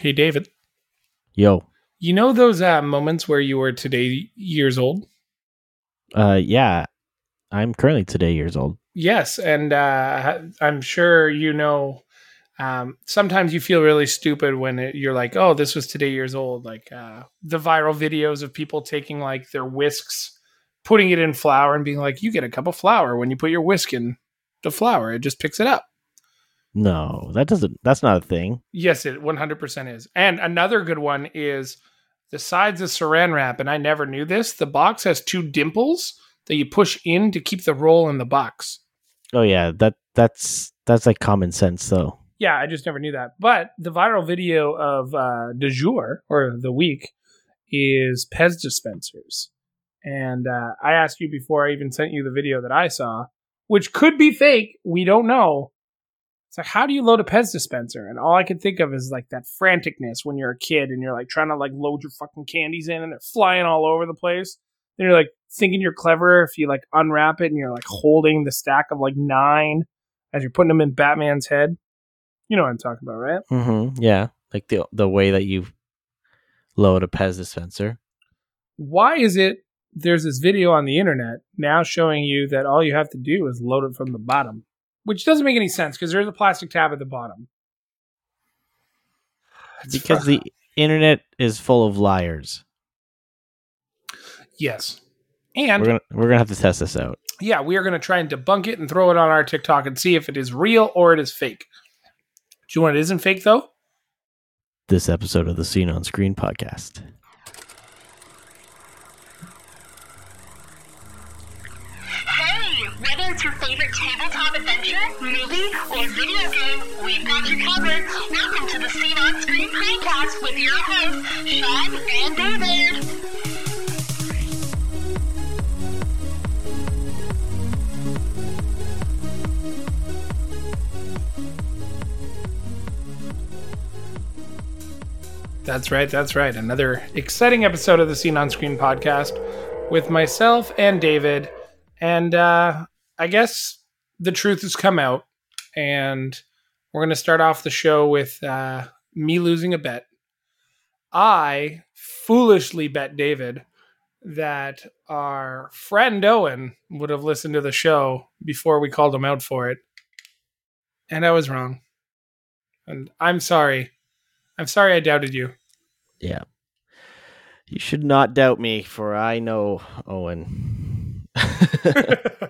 Hey, David. Yo. You know those uh, moments where you were today years old? Uh, yeah. I'm currently today years old. Yes, and uh, I'm sure you know. Um, sometimes you feel really stupid when it, you're like, "Oh, this was today years old." Like uh, the viral videos of people taking like their whisks, putting it in flour, and being like, "You get a cup of flour when you put your whisk in the flour; it just picks it up." No, that doesn't. That's not a thing. Yes, it 100% is. And another good one is the sides of Saran wrap, and I never knew this. The box has two dimples that you push in to keep the roll in the box. Oh yeah, that that's that's like common sense though. Yeah, I just never knew that. But the viral video of uh, de jour or the week is Pez dispensers, and uh, I asked you before I even sent you the video that I saw, which could be fake. We don't know. It's like, how do you load a Pez dispenser? And all I can think of is like that franticness when you're a kid and you're like trying to like load your fucking candies in and they're flying all over the place. Then you're like thinking you're clever if you like unwrap it and you're like holding the stack of like nine as you're putting them in Batman's head. You know what I'm talking about, right? Mm-hmm. Yeah, like the the way that you load a Pez dispenser. Why is it there's this video on the internet now showing you that all you have to do is load it from the bottom, which doesn't make any sense because there's a plastic tab at the bottom. It's because fr- the internet is full of liars. yes, and We're gonna we're gonna have to test this out. yeah, we are going to try and debunk it and throw it on our TikTok and see if it is real or it is fake. Do you know it isn't fake though? This episode of the Scene on Screen podcast. Whether your favorite tabletop adventure, movie, or video game, we've got you covered. Welcome to the Scene on Screen podcast with your hosts, Sean and David. That's right. That's right. Another exciting episode of the Scene on Screen podcast with myself and David. And uh, I guess the truth has come out. And we're going to start off the show with uh, me losing a bet. I foolishly bet David that our friend Owen would have listened to the show before we called him out for it. And I was wrong. And I'm sorry. I'm sorry I doubted you. Yeah. You should not doubt me, for I know Owen.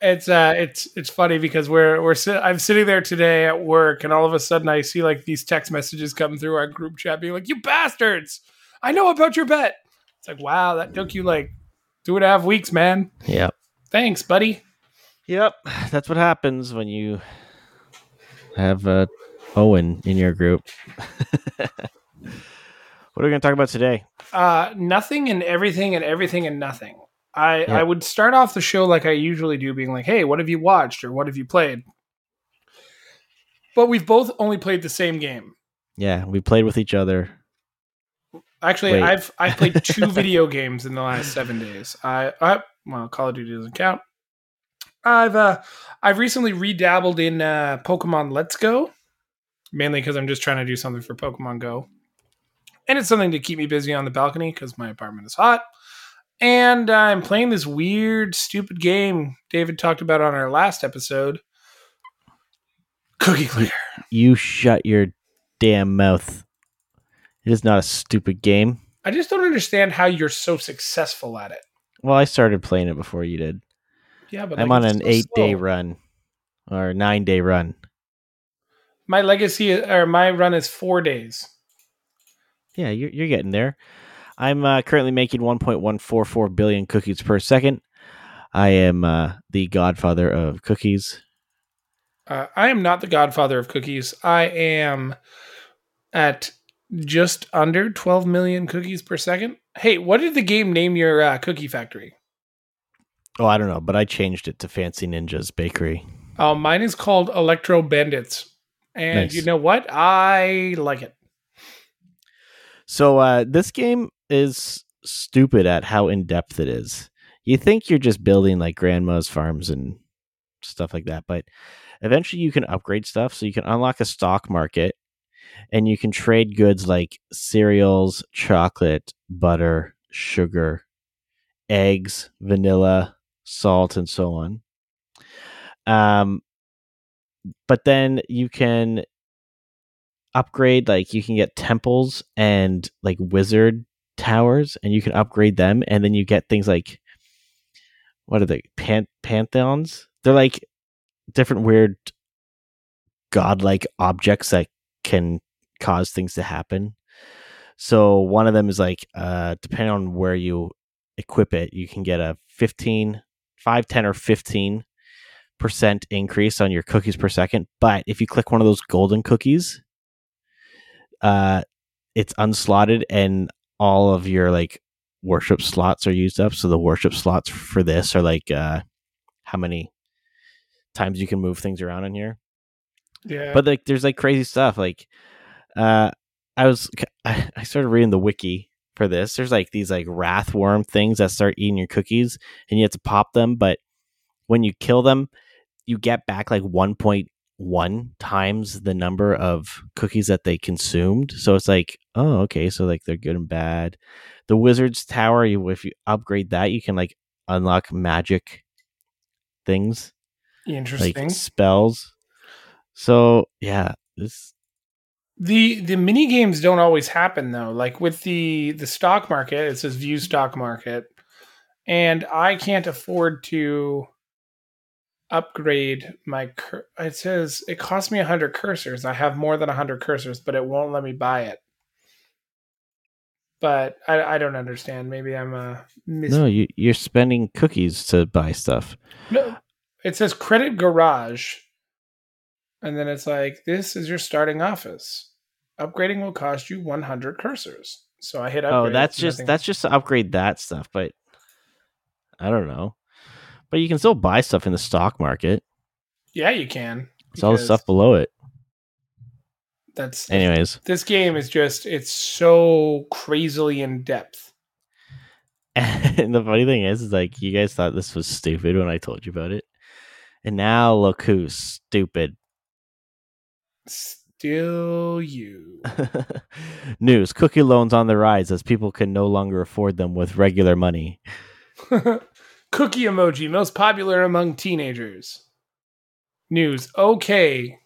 it's uh it's it's funny because we're we're si- I'm sitting there today at work and all of a sudden I see like these text messages come through our group chat being like you bastards I know about your bet it's like wow that took you like two and a half weeks man yep. thanks buddy Yep. That's what happens when you have uh, Owen in your group. what are we going to talk about today? uh nothing and everything and everything and nothing I Yeah. I would start off the show like I usually do being like hey what have you watched or what have you played but we've both only played the same game Yeah, we played with each other. Actually, Wait. I've I've played two video games in the last seven days. I, I well, Call of Duty doesn't count. I've uh I've recently redabbled in uh, Pokemon Let's Go, mainly because I'm just trying to do something for Pokemon Go, and it's something to keep me busy on the balcony because my apartment is hot. And I'm playing this weird, stupid game David talked about on our last episode. Cookie Clicker. You shut your damn mouth. It is not a stupid game. I just don't understand how you're so successful at it. Well, I started playing it before you did. Yeah, but I'm like, on an eight day run or nine day run. My legacy or my run is four days. Yeah, you're, you're getting there. I'm uh, currently making 1.144 billion cookies per second. I am uh, the godfather of cookies. Uh, I am not the godfather of cookies. I am at just under 12 million cookies per second. Hey, what did the game name your uh, cookie factory? Oh, I don't know, but I changed it to Fancy Ninjas Bakery. Oh, mine is called Electro Bandits. And Nice. you know what? I like it. So uh, this game is stupid at how in depth it is. You think you're just building like grandma's farms and stuff like that, but eventually you can upgrade stuff. So you can unlock a stock market, and you can trade goods like cereals, chocolate, butter, sugar, eggs, vanilla, salt, and so on. Um, but then you can upgrade, like you can get temples and like wizard towers, and you can upgrade them, and then you get things like what are they? Pan- pantheons? They're like different weird godlike objects that can cause things to happen. So one of them is like uh depending on where you equip it, you can get a 15 5 10 or 15 percent increase on your cookies per second, but if you click one of those golden cookies, uh it's unslotted and all of your like worship slots are used up. So the worship slots for this are like uh how many times you can move things around in here Yeah. but like there's like crazy stuff like uh i was i I started reading the wiki for this there's like these like wrath worm things that start eating your cookies and you have to pop them but when you kill them you get back like 1.1 times the number of cookies that they consumed so it's like oh okay so like they're good and bad the wizard's tower you if you upgrade that you can like unlock magic things Interesting. like spells. So yeah, this The the mini games don't always happen though. Like with the the stock market, it says view stock market, and I can't afford to upgrade my. Cur- it says it costs me hundred cursors. I have more than hundred cursors, but it won't let me buy it. But I I don't understand. Maybe I'm a mis- no, you you're spending cookies to buy stuff. No, it says credit garage, and then it's like this is your starting office. Upgrading will cost you 100 cursors. So I hit upgrade. oh, that's just that's just to upgrade that stuff, but I don't know. But you can still buy stuff in the stock market. yeah, you can. It's all the stuff below it. That's Anyways, this game is just it's so crazily in depth. and the funny thing is, is like you guys thought this was stupid when I told you about it, and now look who's stupid. Still you. News: Cookie loans on the rise as people can no longer afford them with regular money. Cookie emoji most popular among teenagers. News. Okay.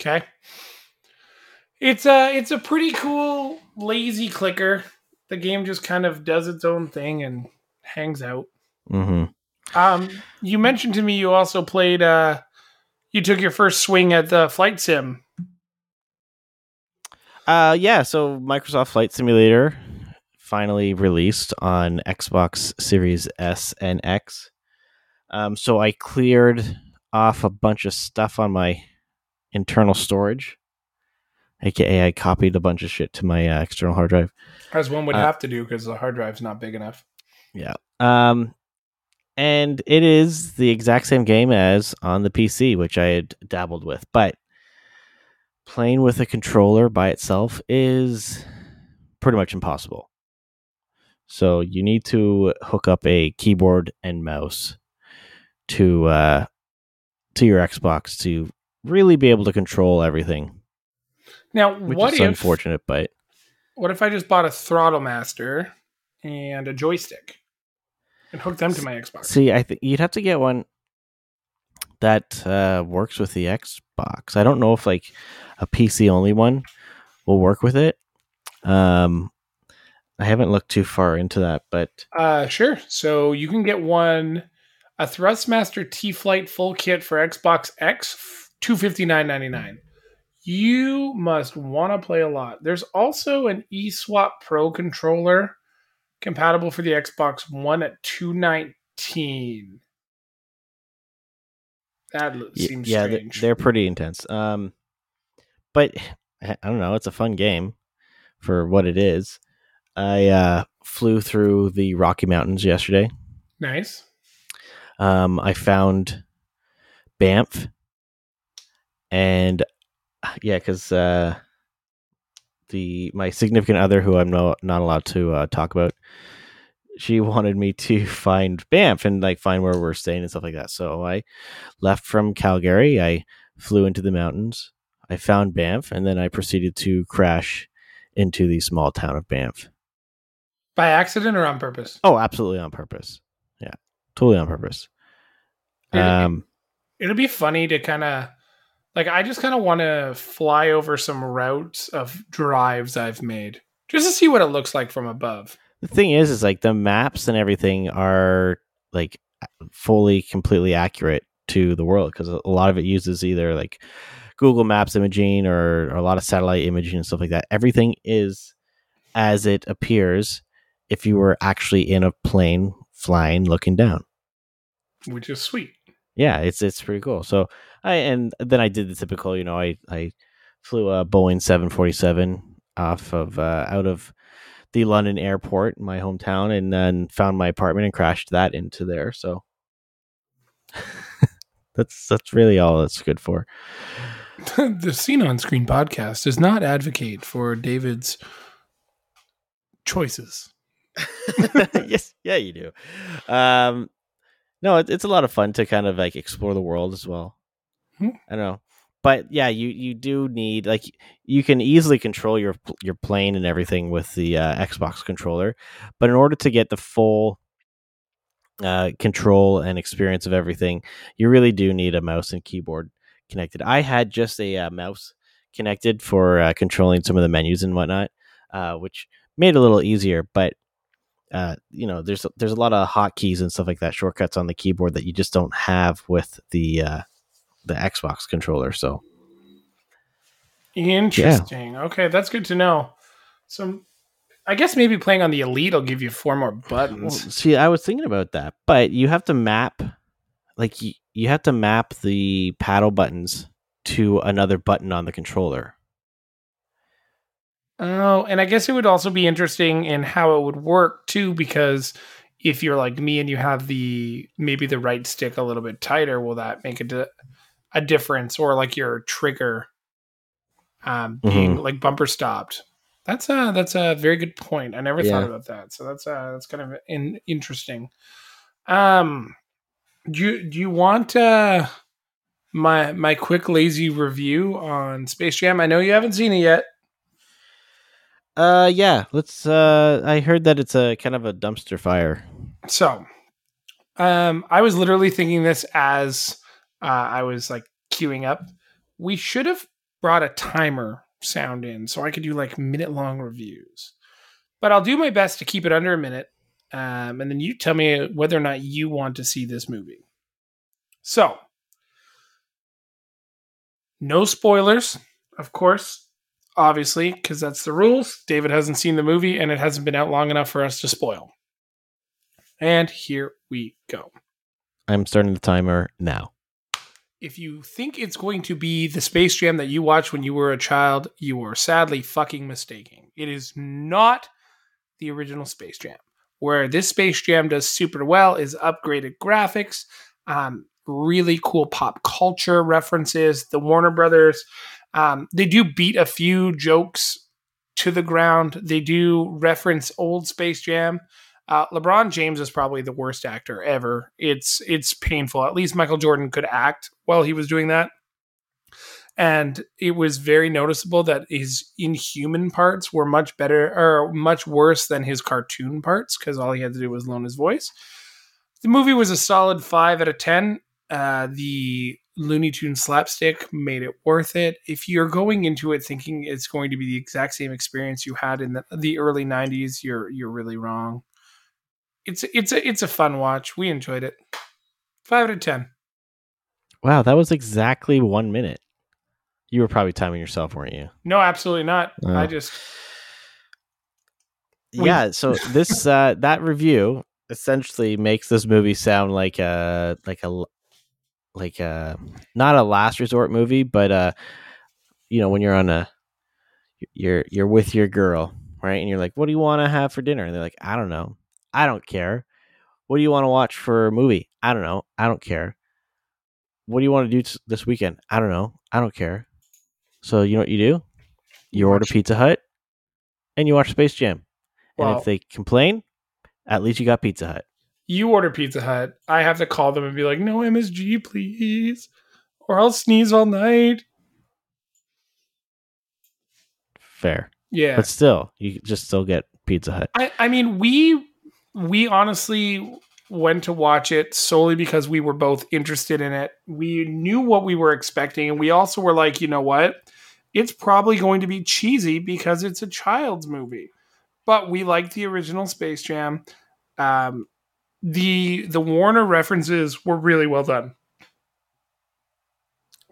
Okay. It's a it's a pretty cool lazy clicker. The game just kind of does its own thing and hangs out. hmm Um you mentioned to me you also played uh you took your first swing at the flight sim. Uh, yeah. So Microsoft Flight Simulator finally released on Xbox Series S and X. Um, so I cleared off a bunch of stuff on my internal storage, aka I copied a bunch of shit to my uh, external hard drive. As one would Uh, have to do because the hard drive's not big enough. Yeah. Um, and it is the exact same game as on the PC, which I had dabbled with, but playing with a controller by itself is pretty much impossible. So you need to hook up a keyboard and mouse to uh, to your Xbox to really be able to control everything, Now, which what is if unfortunate. But what if I just bought a throttle master and a joystick and hooked them to my Xbox? See, I think you'd have to get one that uh, works with the Xbox. I don't know if like a PC only one will work with it. Um, I haven't looked too far into that, but Uh, sure. So you can get one, a Thrustmaster T Flight full kit for Xbox X, two fifty nine ninety nine. You must want to play a lot. There's also an eSwap Pro controller compatible for the Xbox One at two nineteen. That seems yeah, they're, strange. they're pretty intense. Um, but I don't know. It's a fun game for what it is. I uh, flew through the Rocky Mountains yesterday. nice. um, I found Banff, and yeah, because uh, the my significant other, who I'm no, not allowed to uh, talk about, she wanted me to find Banff and like find where we're staying and stuff like that. So I left from Calgary. I flew into the mountains. I found Banff, and then I proceeded to crash into the small town of Banff. By accident or on purpose? Oh, absolutely on purpose. Yeah, totally on purpose. Um, It'll be funny to kind of like I just kind of want to fly over some routes of drives I've made just to see what it looks like from above. the thing is, is like the maps and everything are like fully, completely accurate to the world because a lot of it uses either like Google Maps imaging or, or a lot of satellite imaging and stuff like that. Everything is as it appears if you were actually in a plane flying, looking down. which is sweet. yeah, it's it's pretty cool. So I and then I did the typical, you know, I I flew a Boeing 747 off of uh, out of the London airport in my hometown and then found my apartment and crashed that into there. So that's that's really all it's good for. the Scene on Screen podcast does not advocate for David's choices. yes, yeah, you do. Um, no, it, it's a lot of fun to kind of like explore the world as well. Hmm. I don't know, but yeah, you you do need like you can easily control your your plane and everything with the uh, Xbox controller, but in order to get the full uh, control and experience of everything, you really do need a mouse and keyboard connected. I had just a uh, mouse connected for uh, controlling some of the menus and whatnot, uh, which made it a little easier, but uh, you know, there's there's a lot of hotkeys and stuff like that, shortcuts on the keyboard that you just don't have with the uh, the Xbox controller. So Interesting. Okay, that's good to know. So I guess maybe playing on the Elite will give you four more well, buttons. see, I was thinking about that, but you have to map, like you, you have to map the paddle buttons to another button on the controller. Oh, and I guess it would also be interesting in how it would work too, because if you're like me and you have the maybe the right stick a little bit tighter, will that make a di- a difference? Or like your trigger um, being like bumper stopped. That's a that's a very good point. I never thought about that. So that's uh that's kind of in, interesting. Um, do you do you want uh my my quick lazy review on Space Jam? I know you haven't seen it yet. Uh, yeah, let's. Uh, I heard that it's a kind of a dumpster fire. So, um, I was literally thinking this as uh, I was like queuing up. We should have brought a timer sound in so I could do like minute long reviews. But I'll do my best to keep it under a minute. Um, and then you tell me whether or not you want to see this movie. So, no spoilers, of course, obviously, because that's the rules. David hasn't seen the movie and it hasn't been out long enough for us to spoil. And here we go. I'm starting the timer now. If you think it's going to be the Space Jam that you watched when you were a child, you are sadly fucking mistaken. It is not the original Space Jam. Where this Space Jam does super well is upgraded graphics, um, really cool pop culture references. The Warner Brothers, um, they do beat a few jokes to the ground. They do reference old Space Jam. Uh, LeBron James is probably the worst actor ever. It's it's painful. At least Michael Jordan could act while he was doing that, and it was very noticeable that his inhuman parts were much better or much worse than his cartoon parts because all he had to do was loan his voice. The movie was a solid five out of ten. Uh, the Looney Tunes slapstick made it worth it. If you're going into it thinking it's going to be the exact same experience you had in the, the early '90s, you're you're really wrong it's it's a it's a fun watch. We enjoyed it. Five out of ten. Wow, that was exactly one minute. You were probably timing yourself, weren't you? No, absolutely not. Oh. I just yeah. So this uh, that review essentially makes this movie sound like a like a like a not a last resort movie, but uh, you know when you're on a you're you're with your girl, right? And you're like, "What do you want to have for dinner?" And they're like, "I don't know. I don't care. What do you want to watch for a movie? I don't know. I don't care. What do you want to do t- this weekend? I don't know. I don't care." So you know what you do? You order Pizza Hut, and you watch Space Jam. And if they complain, at least you got Pizza Hut. You order Pizza Hut. I have to call them and be like, "No MSG, please," or I'll sneeze all night. fair. Yeah. But still, you just still get Pizza Hut. I, I mean, we we honestly went to watch it solely because we were both interested in it. We knew what we were expecting, and we also were like, you know what? It's probably going to be cheesy because it's a child's movie. But we liked the original Space Jam. Um, the the Warner references were really well done.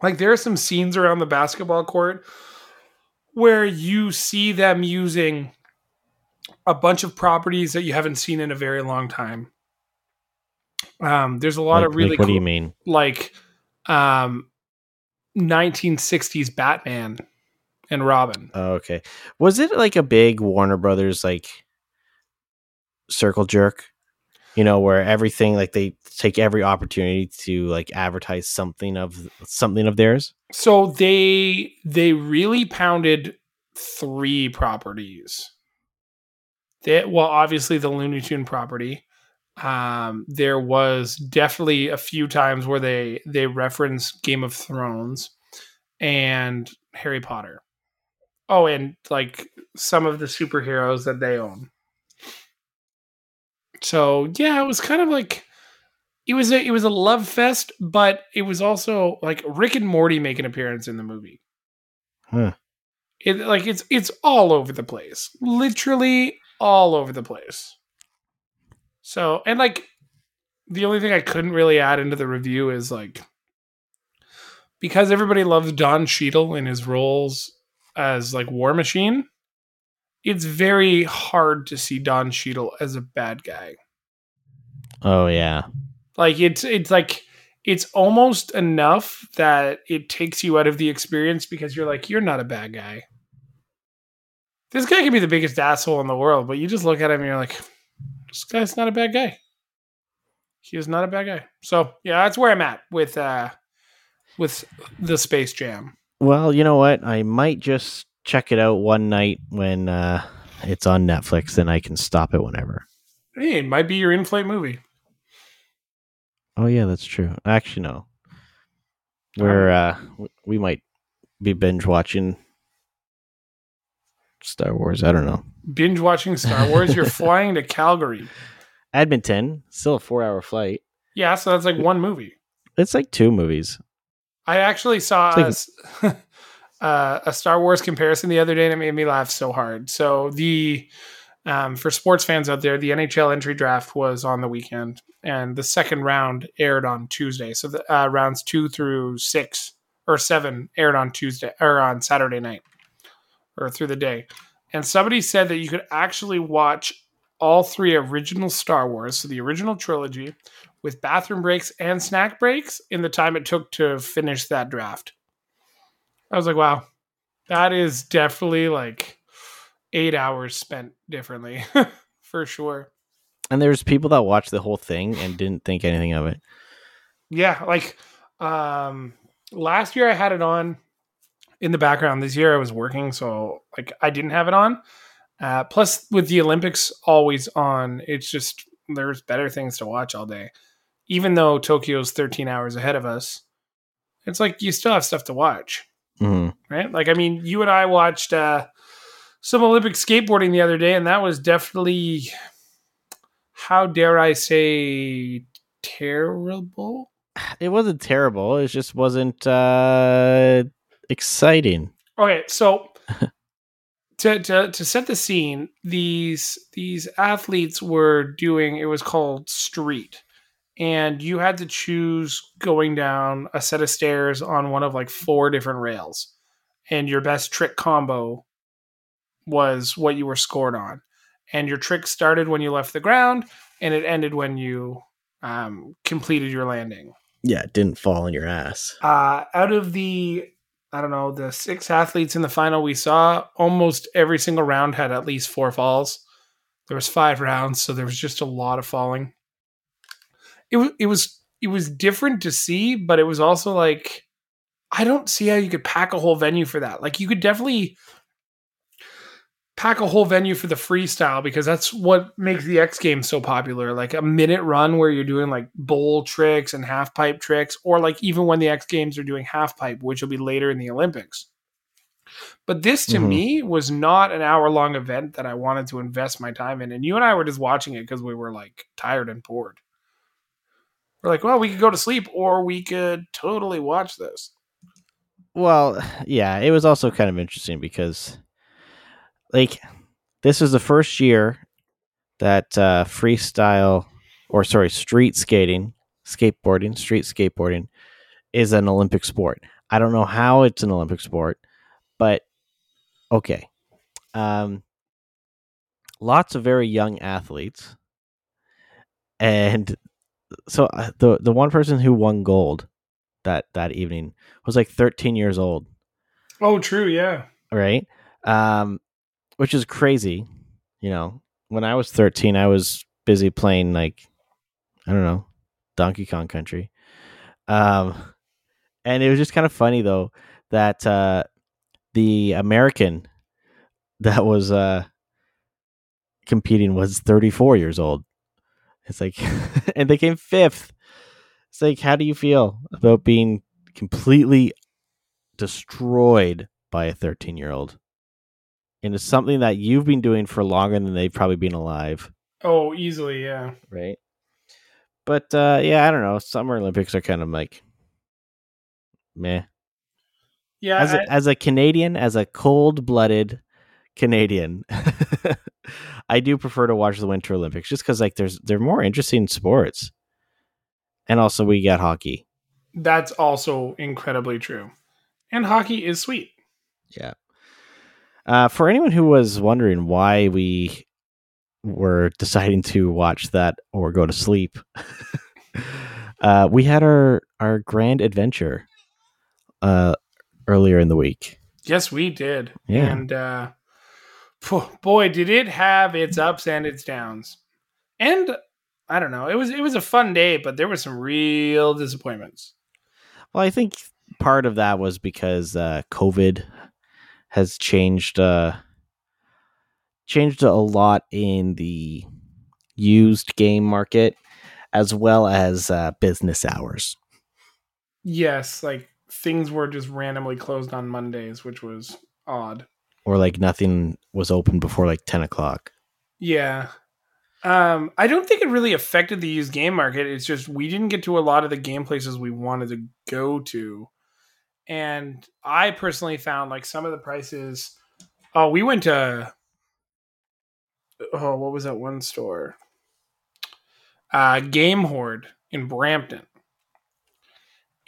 Like there are some scenes around the basketball court where you see them using a bunch of properties that you haven't seen in a very long time. Um, there's a lot Like- of really like, what do cool, you mean? like um, 1960s Batman and Robin. Oh, okay. Was it like a big Warner Brothers like circle jerk? You know, where everything like they take every opportunity to like advertise something of something of theirs. So they they really pounded three properties. They, well, obviously the Looney Tune property. Um, there was definitely a few times where they they reference Game of Thrones and Harry Potter. Oh, and like some of the superheroes that they own. So yeah, it was kind of like it was a it was a love fest, but it was also like Rick and Morty make an appearance in the movie. Huh. It like it's it's all over the place, literally all over the place. So and like the only thing I couldn't really add into the review is like because everybody loves Don Cheadle in his roles as like War Machine. It's very hard to see Don Cheadle as a bad guy. Oh yeah. Like it's it's like it's almost enough that it takes you out of the experience because you're like you're not a bad guy. This guy can be the biggest asshole in the world, but you just look at him and you're like, this guy's not a bad guy. He is not a bad guy. So yeah, that's where I'm at with uh with the Space Jam. Well, you know what? I might just check it out one night when uh, it's on Netflix. Then I can stop it whenever. Hey, it might be your in-flight movie. Oh yeah, that's true. Actually, no. We're uh, we might be binge watching Star Wars. I don't know. Binge watching Star Wars. You're flying to Calgary. Edmonton, still a four-hour flight. Yeah, so that's like one movie. It's like two movies. I actually saw s- uh, a Star Wars comparison the other day, it made me laugh so hard. So the um, for sports fans out there, the NHL entry draft was on the weekend, and the second round aired on Tuesday. So the uh, rounds two through six or seven aired on Tuesday or on Saturday night or through the day. And somebody said that you could actually watch all three original Star Wars, so the original trilogy, with bathroom breaks and snack breaks in the time it took to finish that draft. I was like, wow, that is definitely like eight hours spent differently for sure. And there's people that watched the whole thing and didn't think anything of it. Yeah, like um last year I had it on in the background. This year I was working, so like I didn't have it on. Uh, plus, with the Olympics always on, it's just there's better things to watch all day. Even though Tokyo's 13 hours ahead of us, it's like you still have stuff to watch, hmm right? Like, I mean, you and I watched uh, some Olympic skateboarding the other day, and that was definitely, how dare I say, terrible. It wasn't terrible. It just wasn't uh, exciting. Okay, so to, to to set the scene, these these athletes were doing it was called street. And you had to choose going down a set of stairs on one of like four different rails. And your best trick combo was what you were scored on. And your trick started when you left the ground and it ended when you um, completed your landing Yeah, it didn't fall on your ass. uh, out of the I don't know the six athletes in the final we saw, almost every single round had at least four falls. There was five rounds, so there was just a lot of falling. It was it was it was different to see, but it was also like I don't see how you could pack a whole venue for that. Like you could definitely pack a whole venue for the freestyle because that's what makes the X Games so popular. Like a minute run where you're doing like bowl tricks and half pipe tricks, or like even when the X Games are doing half pipe, which will be later in the Olympics. But this to Mhm. me was not an hour long event that I wanted to invest my time in. And you and I were just watching it because we were like tired and bored. We're like, well, we could go to sleep or we could totally watch this. Well, yeah, it was also kind of interesting because, like, this was the first year that uh, freestyle, or sorry, street skating, skateboarding, street skateboarding is an Olympic sport. I don't know how it's an Olympic sport, but okay. Um, lots of very young athletes, and so uh, the the one person who won gold that that evening was like 13 years old, Oh, true. Yeah. right? Um, which is crazy. You know, when I was 13, I was busy playing like I don't know, Donkey Kong Country. Um, and it was just kind of funny though that uh, the American that was uh, competing was 34 years old. It's like, and they came fifth. It's like, how do you feel about being completely destroyed by a 13 year old? And it's something that you've been doing for longer than they've probably been alive, Oh, easily. Yeah. right? But uh, yeah, I don't know. Summer Olympics are kind of like meh. Yeah. As I- a, as a Canadian, as a cold blooded Canadian, I do prefer to watch the Winter Olympics just because like there's they're more interesting sports, and also we got hockey. that's also incredibly true. And hockey is sweet. Yeah. Uh, for anyone who was wondering why we were deciding to watch that or go to sleep, uh, we had our our grand adventure uh, earlier in the week. Yes, we did. Yeah. And uh boy, did it have its ups and its downs. And I don't know. It was it was a fun day, but there were some real disappointments. Well, I think part of that was because uh, COVID has changed uh, changed a lot in the used game market, as well as uh, business hours. Yes, like things were just randomly closed on Mondays, which was odd. Or like nothing was open before like 10 o'clock. Yeah. Um, I don't think it really affected the used game market. It's just we didn't get to a lot of the game places we wanted to go to. And I personally found like some of the prices. Oh, we went to oh, what was that one store? Uh Game Horde in Brampton.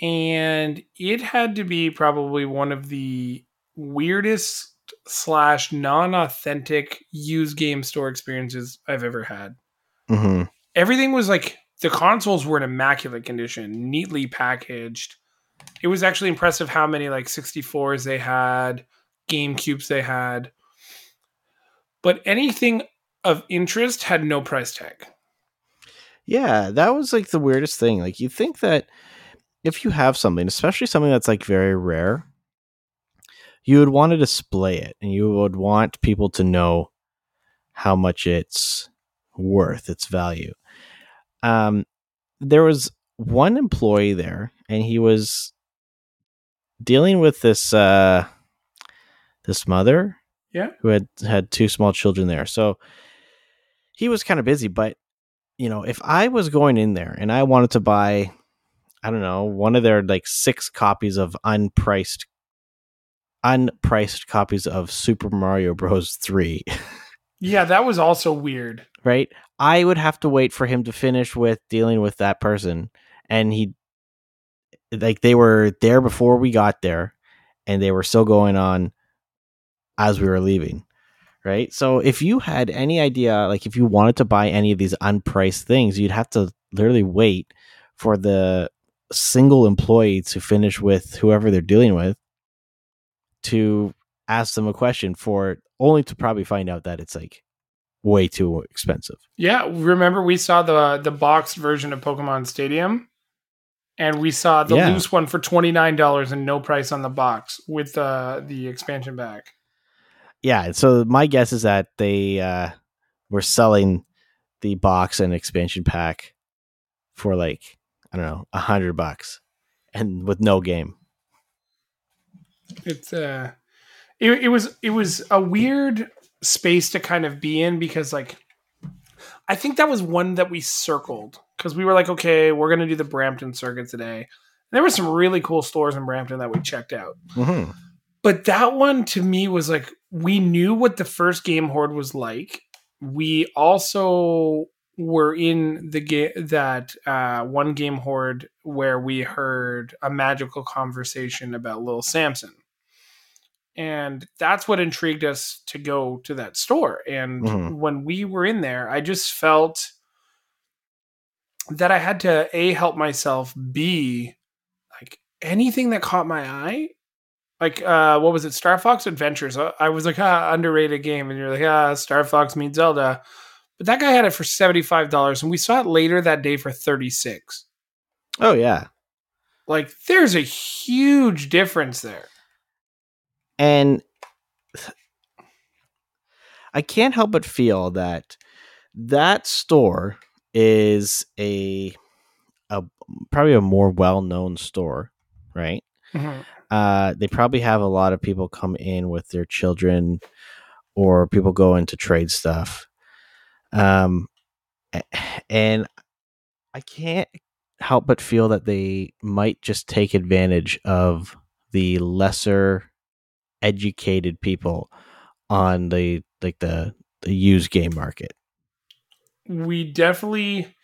And it had to be probably one of the weirdest slash non-authentic used game store experiences I've ever had. Mm-hmm. Everything was like the consoles were in immaculate condition, neatly packaged. It was actually impressive how many like 64s they had, GameCubes they had. But anything of interest had no price tag. Yeah, that was like the weirdest thing. Like you think that if you have something, especially something that's like very rare, you would want to display it and you would want people to know how much it's worth, its value. Um there was one employee there and he was dealing with this uh this mother Yeah. who had had two small children there. So he was kind of busy, but you know, if I was going in there and I wanted to buy, I don't know, one of their like six copies of unpriced, unpriced copies of Super Mario Bros. 3, Yeah, that was also weird. right? I would have to wait for him to finish with dealing with that person. And he, like, they were there before we got there and they were still going on as we were leaving. Right. So if you had any idea, like if you wanted to buy any of these unpriced things, you'd have to literally wait for the single employee to finish with whoever they're dealing with to ask them a question for only to probably find out that it's like way too expensive. Yeah, remember we saw the the boxed version of Pokemon Stadium, and we saw the Yeah. loose one for twenty nine dollars and no price on the box with uh, the expansion pack. Yeah, so my guess is that they uh, were selling the box and expansion pack for like I don't know a hundred bucks, and with no game. It's uh, it, it was it was a weird space to kind of be in because like I think that was one that we circled because we were like, okay, we're gonna do the Brampton circuit today. And there were some really cool stores in Brampton that we checked out. Mm-hmm. But that one to me was like we knew what the first game horde was like. We also were in the game that uh, one game horde where we heard a magical conversation about Lil Samson. And that's what intrigued us to go to that store. And Mhm. when we were in there, I just felt that I had to A, help myself, B, like anything that caught my eye. Like, uh, what was it? Star Fox Adventures. I, I was like, ah, underrated game. And you're like, ah, Star Fox meets Zelda. But that guy had it for $75, and we saw it later that day for 36 Oh yeah, Like, there's a huge difference there. and I can't help but feel that that store is a a probably a more well known store, right? uh, they probably have a lot of people come in with their children or people go into trade stuff um, and i can't help but feel that they might just take advantage of the lesser educated people on the like the the used game market. We definitely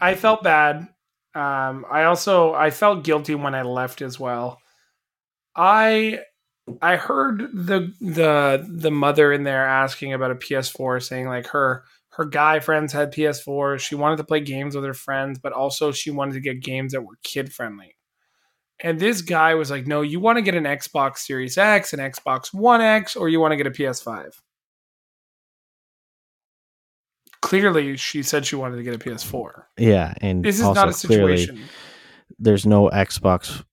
i felt bad. Um i also i felt guilty when i left as well. I i heard the the the mother in there asking about a ps4 saying like her her guy friends had ps4 she wanted to play games with her friends but also she wanted to get games that were kid friendly. And this guy was like no you want to get an xbox series x an xbox one x or you want to get a ps5 clearly she said she wanted to get a PS4. yeah and This is not a clearly there's no xbox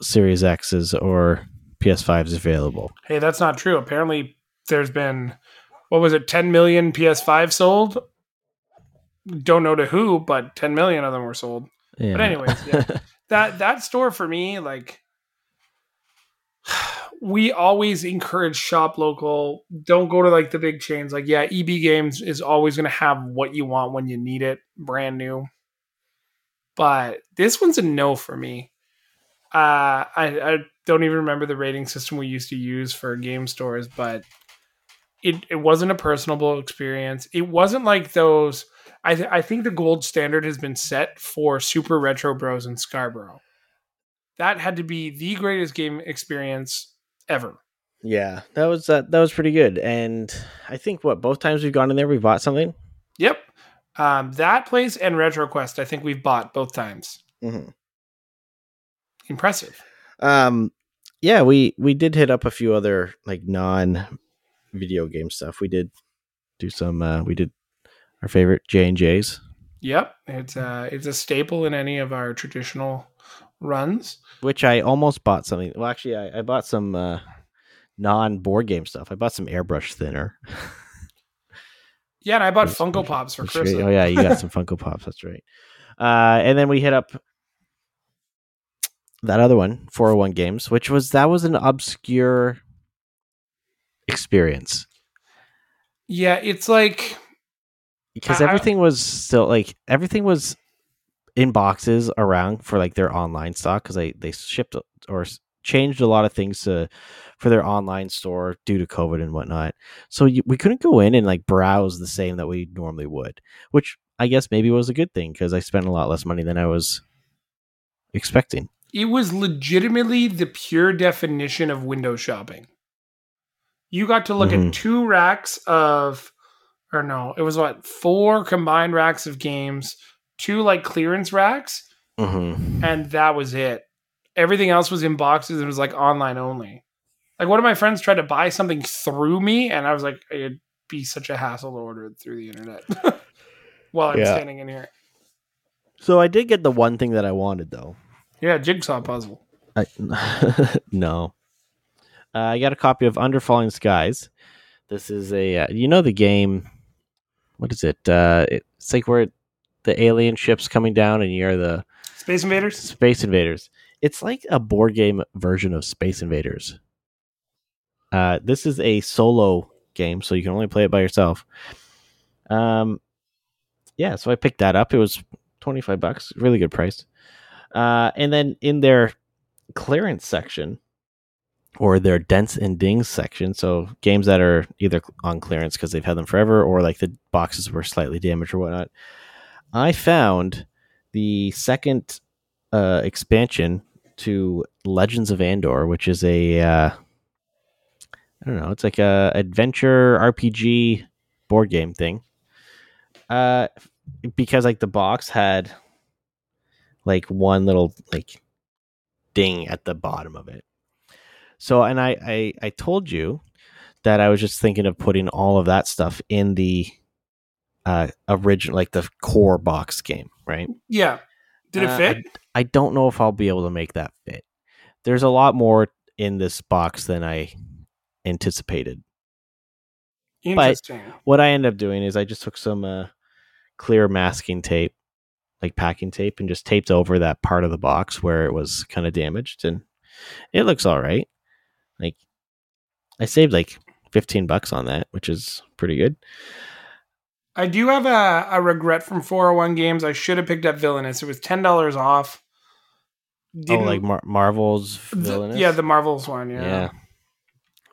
series x's or ps5s available Hey, that's not true. Apparently, there's been what was it, 10 million PS5 sold? Don't know to who, but 10 million of them were sold. yeah. But anyways, yeah. that that store for me, like, we always encourage shop local. Don't go to like the big chains. Like, yeah, EB Games is always going to have what you want when you need it, brand new. But this one's a no for me. Uh, I, I don't even remember the rating system we used to use for game stores, but it, it wasn't a personable experience. It wasn't like those. I, th- I think the gold standard has been set for Super Retro Bros in Scarborough. That had to be the greatest game experience ever. yeah that was uh, that was pretty good and i think what both times we've gone in there we bought something Yep. Um, that place and RetroQuest, I think we've bought both times. mm-hmm. Impressive. Um yeah we we did hit up a few other like non video game stuff we did do some uh we did our favorite j and j's Yep. It's uh it's a staple in any of our traditional runs. which i almost bought something well actually i, I bought some uh non board game stuff i bought some airbrush thinner Yeah, and I bought Funko Pops for Christmas. oh yeah you got some funko pops that's right uh and then we hit up that other one 401 games which was that was an obscure experience. Yeah, it's like because I- everything was still like everything was in boxes around for like their online stock because they they shipped or changed a lot of things to for their online store due to covid and whatnot. So you, we couldn't go in and like browse the same that we normally would which i guess maybe was a good thing because i spent a lot less money than i was expecting it was legitimately the pure definition of window shopping. You got to look Mhm. at two racks of, or no, it was what, four combined racks of games, two like clearance racks, mm-hmm. and that was it. Everything else was in boxes and it was like online only. Like one of my friends tried to buy something through me, and I was like, it'd be such a hassle to order it through the internet while I'm Yeah. standing in here. so i did get the one thing that i wanted though Yeah, jigsaw puzzle. I, no. Uh, I got a copy of Under Falling Skies. This is a uh, you know the game. What is it? Uh, it's like where the alien ships coming down and you're the Space Invaders. Space Invaders. It's like a board game version of Space Invaders. Uh, this is a solo game, so you can only play it by yourself. Um, yeah, so I picked that up. It was twenty five bucks, really good price. Uh, and then in their clearance section or their dents and dings section, so games that are either on clearance because they've had them forever or like the boxes were slightly damaged or whatnot, I found the second uh, expansion to Legends of Andor, which is a uh, I don't know, it's like a adventure RPG board game thing. Uh, because like the box had like one little like ding at the bottom of it. So, and I, I, I told you that I was just thinking of putting all of that stuff in the uh, original, like the core box game, right? Yeah. Did it Uh, fit? I, I don't know if I'll be able to make that fit. There's a lot more in this box than I anticipated. Interesting. What I ended up doing is I just took some uh, clear masking tape, like packing tape, and just taped over that part of the box where it was kind of damaged, and it looks all right. Like I saved like 15 bucks on that, which is pretty good. I do have a, a regret from 401 games. I should have picked up Villainous. It was ten dollars off. oh, like Mar- Marvel's the- villainous. yeah, the Marvels one. Yeah, Yeah.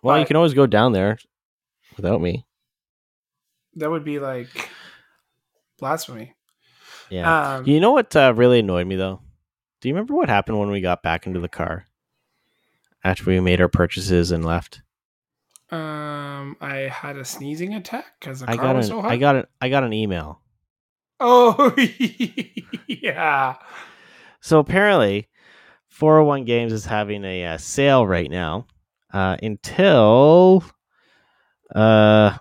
Well, you can always go down there without me. that would be like blasphemy. Yeah. Um, you know what uh, really annoyed me though? Do you remember what happened when we got back into the car after we made our purchases and left? um, I had a sneezing attack because the I car got was an so hot. I got an I got an email. oh yeah. So apparently, 401 Games is having a uh, sale right now uh, until uh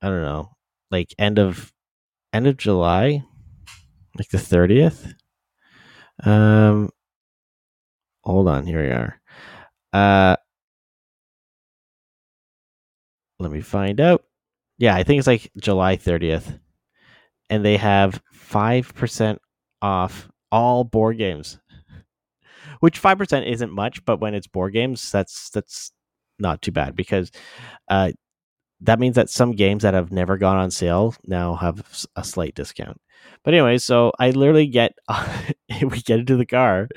I don't know, like end of end of July, like the 30th. Um hold on, here we are. Uh let me find out. Yeah, I think it's like July 30th. And they have 5% off all board games. Which 5% isn't much, but when it's board games, that's that's not too bad because uh that means that some games that have never gone on sale now have a slight discount. But anyway, so I literally get we get into the car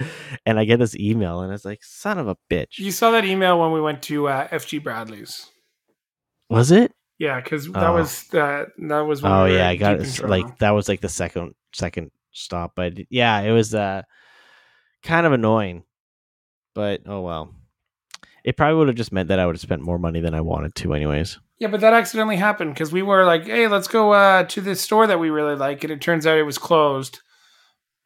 and I get this email and it's like son of a bitch. You saw that email when we went to uh, FG Bradley's. Was it? Yeah, because that Oh. was that that was. When Oh we yeah, I got it. Like that was like the second second stop, but yeah, it was uh kind of annoying. But oh well. It probably would have just meant that I would have spent more money than I wanted to, anyways. Yeah, but that accidentally happened because we were like, "Hey, let's go uh, to this store that we really like," and it turns out it was closed.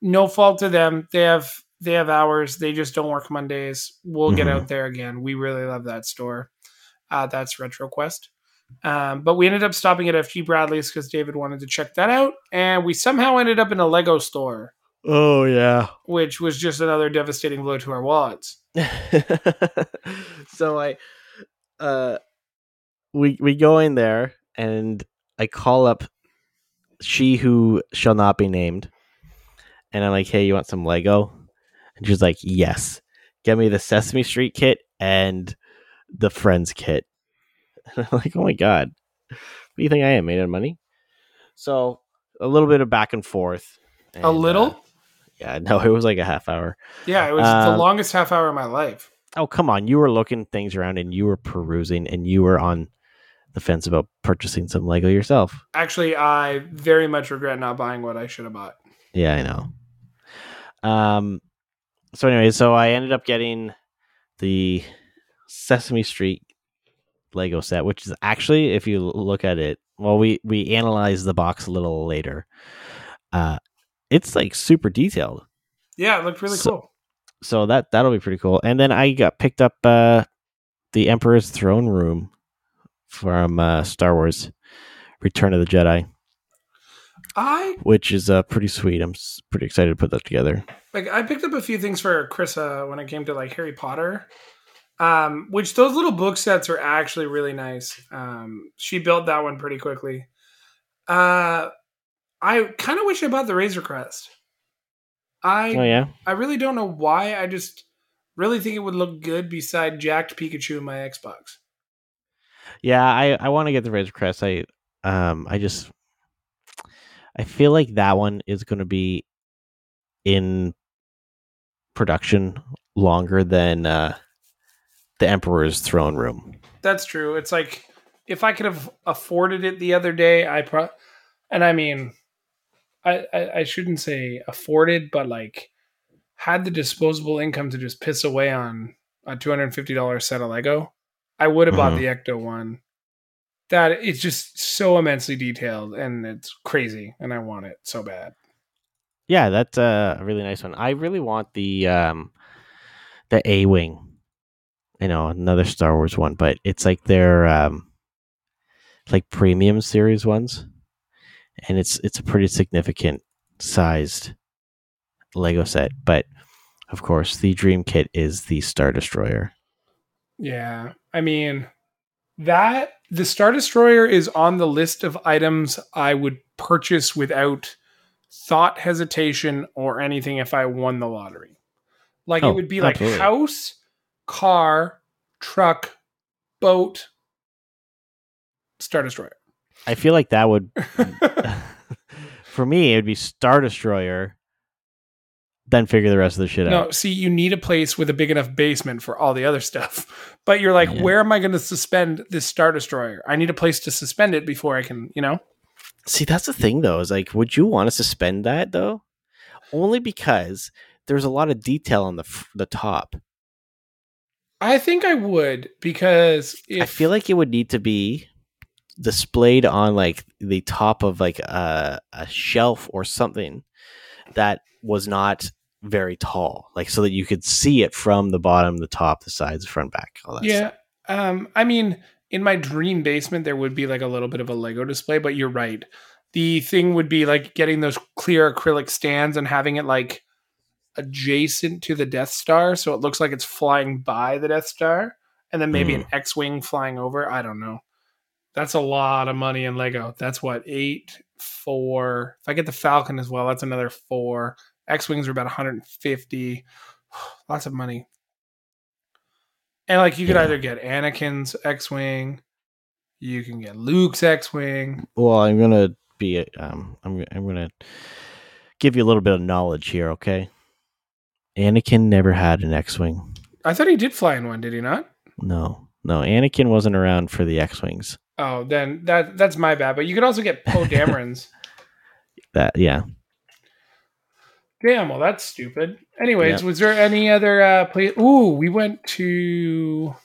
No fault to them. They have they have hours. They just don't work Mondays. We'll get Mhm. out there again. We really love that store. Uh, that's RetroQuest. Um, but we ended up stopping at FG Bradley's because David wanted to check that out, and we somehow ended up in a Lego store, Oh yeah. which was just another devastating blow to our wallets. so I uh we we go in there and I call up she who shall not be named. And I'm like, "Hey, you want some Lego?" And she's like, "Yes. Get me the Sesame Street kit and the Friends kit." And I'm like, "Oh my god. What do you think I am made of money?" So, a little bit of back and forth. a little, uh, yeah, no, it was like a half hour. yeah. It was the um, longest half hour of my life. Oh, come on. You were looking things around and you were perusing and you were on the fence about purchasing some Lego yourself. Actually, I very much regret not buying what I should have bought. Yeah, I know. Um so anyway, so I ended up getting the Sesame Street Lego set, which is actually if you look at it, well we we analyzed the box a little later. Uh it's like super detailed. Yeah, it looked really So- cool. so that that'll be pretty cool. And then I got picked up uh the Emperor's throne room from uh Star Wars Return of the Jedi, I which is uh pretty sweet. I'm pretty excited to put that together. like I picked up a few things for Krissa when it came to like Harry Potter. Um, which those little book sets are actually really nice. Um, she built that one pretty quickly. Uh, I kind of wish I bought the Razor Crest. I Oh yeah. I really don't know why. I just really think it would look good beside jacked Pikachu in my Xbox. Yeah, I I want to get the Razor Crest. I um I just I feel like that one is going to be in production longer than uh the Emperor's throne room. That's true. It's like if I could have afforded it the other day, I pro and I mean I, I, I shouldn't say afforded, but like had the disposable income to just piss away on a two hundred and fifty dollars set of Lego, I would have bought Mhm. the Ecto one. That it's just so immensely detailed and it's crazy, and I want it so bad. Yeah, that's a really nice one. I really want the um the A wing. You know, another Star Wars one, but it's like their um like premium series ones. And it's it's a pretty significant sized Lego set. But of course the dream kit is the Star Destroyer. Yeah, I mean that the Star Destroyer is on the list of items I would purchase without thought, hesitation, or anything if I won the lottery. Like Oh, it would be like house, car, truck, boat, Star Destroyer. I feel like that would for me it would be Star Destroyer, then figure the rest of the shit no, out. No, see, you need a place with a big enough basement for all the other stuff. But you're like, Yeah. where am I going to suspend this Star Destroyer? I need a place to suspend it before I can, you know? See, that's the thing though, is like, would you want to suspend that though? Only because there's a lot of detail on the f- the top. I think I would because if, I feel like it would need to be displayed on like the top of like a, a shelf or something that was not very tall, like so that you could see it from the bottom, the top, the sides, front, back, all that. yeah. stuff. Um, I mean, in my dream basement, there would be like a little bit of a Lego display, but you're right. The thing would be like getting those clear acrylic stands and having it like adjacent to the Death Star, so it looks like it's flying by the Death Star, and then maybe an X-wing flying over. I don't know. That's a lot of money in Lego. That's what eight, four. If I get the Falcon as well, that's another four. X-wings are about 150. Lots of money. And like you could Yeah. either get Anakin's X-wing, you can get Luke's X-wing. Well, I'm gonna be um, I'm I'm gonna give you a little bit of knowledge here, okay? Anakin never had an X-wing. I thought he did fly in one, did he not? No, no, Anakin wasn't around for the X-wings. Oh, then that that's my bad. But you can also get Poe Dameron's. That yeah. Damn, well that's stupid. Anyways, Yeah. was there any other uh place? Ooh, we went to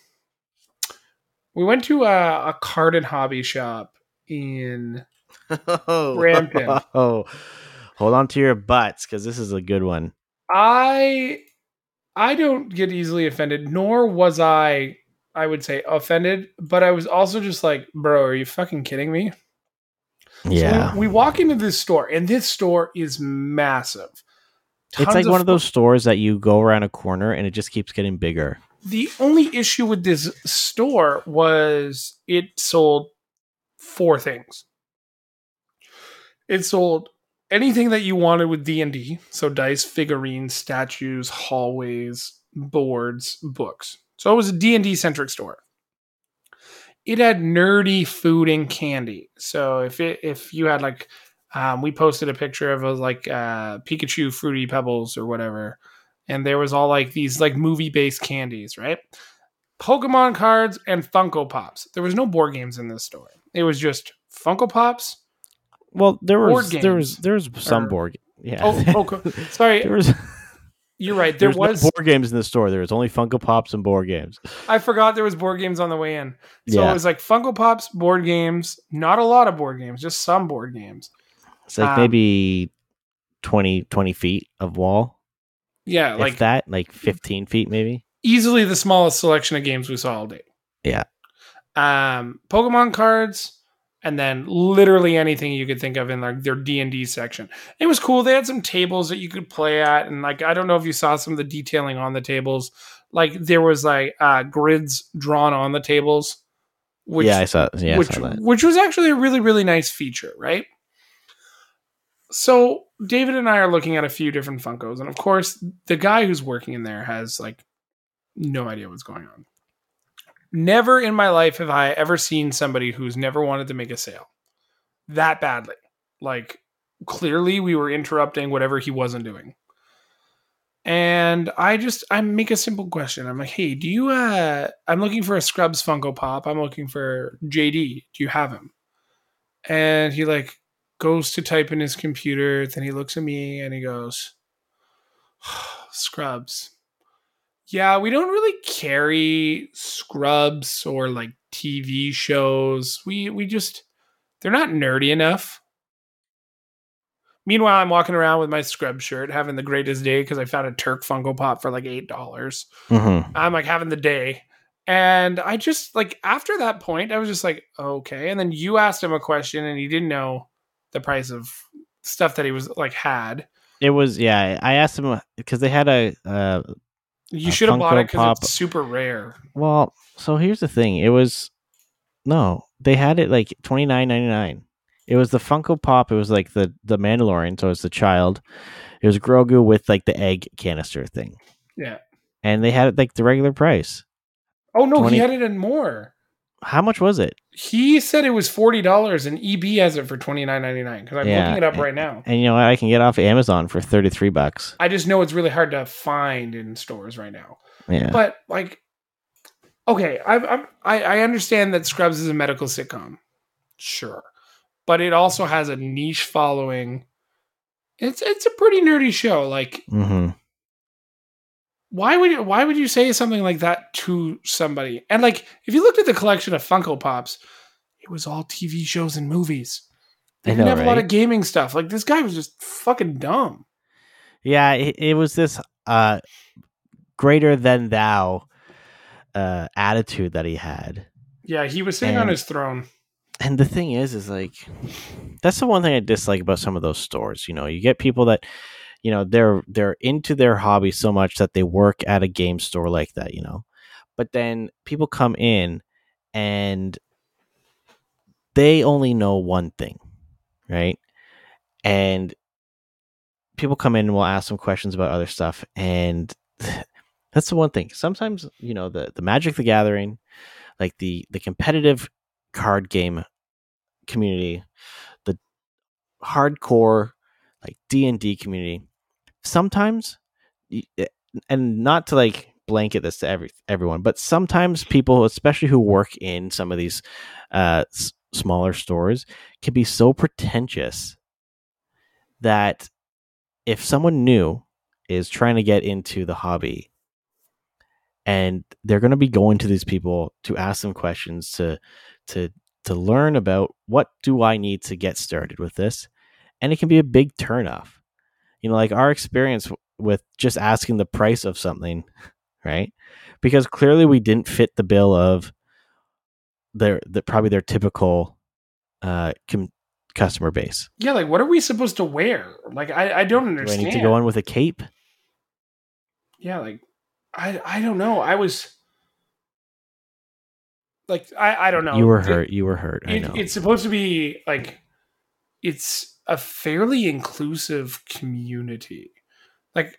we went to a, a card and hobby shop in Brampton. Oh, hold on to your butts because this is a good one. I I don't get easily offended, nor was I I would say offended, but I was also just like, bro, are you fucking kidding me? So Yeah, we, we walk into this store, and this store is massive. it's Tons like one of those stores that you go around a corner and it just keeps getting bigger. The only issue with this store was it sold four things. It sold anything that you wanted with D&D, so dice, figurines, statues, hallways, boards, books. So it was a D&D centric store. It had nerdy food and candy. So if it if you had like um, we posted a picture of a, like uh, Pikachu fruity pebbles or whatever and there was all like these like movie based candies, right? Pokemon cards and Funko Pops. There was no board games in this store. It was just Funko Pops. Well, there was there was there was some Or- board. Yeah. Oh, oh sorry, there was you're right. There there was. no board games in the store. There was only Funko Pops and board games. I forgot there was board games on the way in. So Yeah. it was like Funko Pops, board games. Not a lot of board games, just some board games. It's like Um, maybe 20, 20 feet of wall, Yeah, like like that, like fifteen feet maybe. easily the smallest selection of games we saw all day. Yeah. Um, Pokemon cards, and then literally anything you could think of in like their D and D section. It was cool. They had some tables that you could play at, and like I don't know if you saw some of the detailing on the tables. Like there was like uh, grids drawn on the tables, which yeah, I saw. Yeah, which I saw that. which was actually a really really nice feature, right? So David and I are looking at a few different Funkos, and of course, the guy who's working in there has like no idea what's going on. Never in my life have I ever seen somebody who's never wanted to make a sale that badly. Like clearly we were interrupting whatever he wasn't doing. And I just I make a simple question. I'm like, "Hey, do you uh I'm looking for a Scrubs Funko Pop. I'm looking for JD. Do you have him?" And he like goes to type in his computer, then he looks at me and he goes, "Scrubs." Yeah, we don't really carry Scrubs or like TV shows. We we just they're not nerdy enough. Meanwhile, I'm walking around with my scrub shirt, having the greatest day because I found a Turk Funko Pop for like eight dollars. Mm-hmm. I'm like having the day, and I just like after that point, I was just like, okay. And then you asked him a question, and he didn't know the price of stuff that he was like had. It was yeah. I asked him because they had a uh, You should have bought it because it's super rare. well. So here's the thing. It was no. They had it like twenty nine ninety nine. It was the Funko Pop. It was like the the Mandalorian. So it was the child. It was Grogu with like the egg canister thing, Yeah. and they had it like the regular price. Oh no, 20 he had it in more. How much was it? He said it was forty dollars, and EB has it for twenty nine ninety nine. Because I'm Yeah, looking it up and- right now. And you know? I can get off Amazon for thirty three bucks. I just know it's really hard to find in stores right now. Yeah. But like, okay, I, I'm, I I understand that Scrubs is a medical sitcom, sure, but it also has a niche following. It's it's a pretty nerdy show. Like, hmm why would you, why would you say something like that to somebody? And like, if you looked at the collection of Funko Pops, it was all TV shows and movies. They didn't know, have a lot of gaming stuff. Like this guy was just fucking dumb. Yeah, it, it was this uh greater than thou uh attitude that he had. Yeah, he was sitting on his throne. And the thing is is like that's the one thing I dislike about some of those stores, you know. You get people that you know, they're they're into their hobby so much that they work at a game store like that, you know. But then people come in and they only know one thing, right? And people come in and we'll ask them questions about other stuff and that's the one thing sometimes you know the the magic the gathering like the the competitive card game community the hardcore like d&d community sometimes eh, and not to like blanket this to every everyone but sometimes people especially who work in some of these uh s- smaller stores can be so pretentious that if someone new is trying to get into the hobby and they're going to be going to these people to ask them questions to to to learn about what do I need to get started with this and it can be a big turnoff you know like our experience with just asking the price of something right? Because clearly we didn't fit the bill of their the probably their typical uh com- customer base. Yeah, like what are we supposed to wear? Like I, I don't do I need to go in with a cape? Yeah, like I I don't know. I was like I I don't know. you were It- hurt. You were hurt. I it- know. it's supposed to be like it's a fairly inclusive community. Like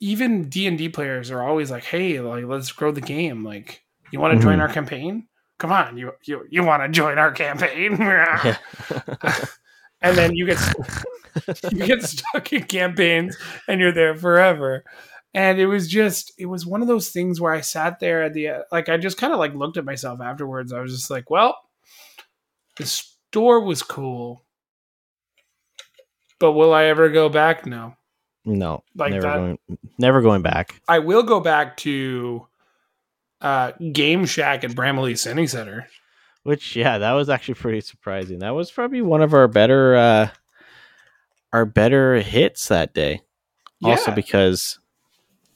even D and D players are always like, "Hey, like let's grow the game. Like, you want to join Mhm. our campaign? Come on, you you you want to join our campaign?" And then you get you get stuck in campaigns and you're there forever and it was just it was one of those things where i sat there at the like i just kind of like looked at myself afterwards i was just like well the store was cool but will i ever go back no no, Like never that. going, never going back. i will go back to uh game shack at Bramalea city center Which, yeah, that was actually pretty surprising. That was probably one of our better, uh our better hits that day. Also because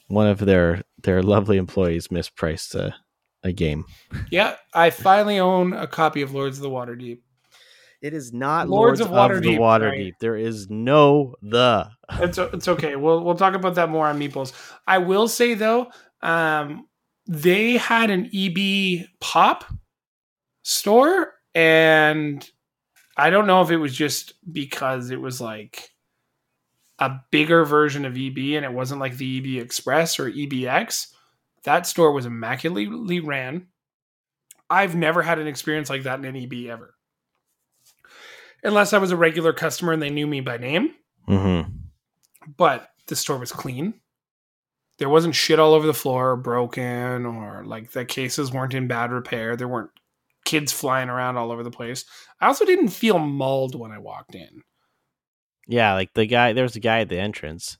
one of their their lovely employees mispriced a, a game. yeah i finally own a copy of lords of the waterdeep It is not Lords Lords, of of, Waterdeep, the Waterdeep. right. There is no the. it's it's okay. We'll we'll talk about that more on Meeples. I will say though, um, they had an EB pop store, and I don't know if it was just because it was like a bigger version of EB, and it wasn't like the EB Express or EBX. That store was immaculately ran. I've never had an experience like that in an EB ever. Unless I was a regular customer and they knew me by name, Mm-hmm. but the store was clean. There wasn't shit all over the floor, or broken, or like the cases weren't in bad repair. There weren't kids flying around all over the place. I also didn't feel mauled when I walked in. Yeah, like the guy, there was a guy at the entrance.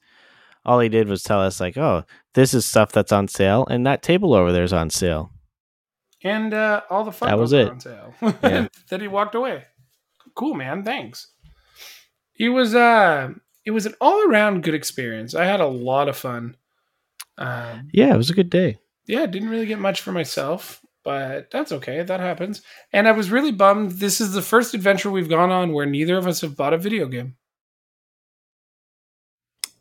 All he did was tell us, like, oh, this is stuff that's on sale, and that table over there is on sale. And uh, all the Funkos That was it. on sale. Yeah. then he walked away. Cool, man. Thanks. It was uh it was an all around good experience. I had a lot of fun. Um, Yeah, it was a good day. yeah, didn't really get much for myself, but that's okay. That happens. And I was really bummed. This is the first adventure we've gone on where neither of us have bought a video game.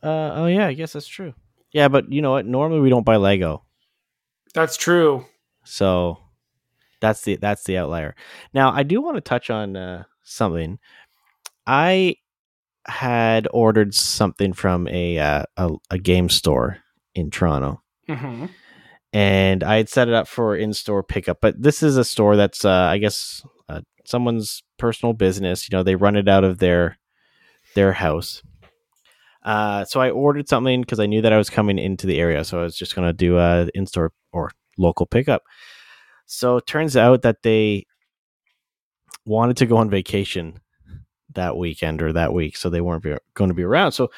Uh, oh yeah, I guess that's true. Yeah, but you know what? Normally we don't buy Lego, That's true. so that's the that's the outlier. Now I do want to touch on uh, something. I had ordered something from a uh, a, a game store in Toronto. hmm and I had set it up for in-store pickup. But this is a store that's, uh, I guess, uh, someone's personal business. You know, they run it out of their their house. Uh, so I ordered something because I knew that I was coming into the area, so I was just gonna do a in-store or local pickup. So it turns out that they wanted to go on vacation that weekend or that week, so they weren't be, going to be around. So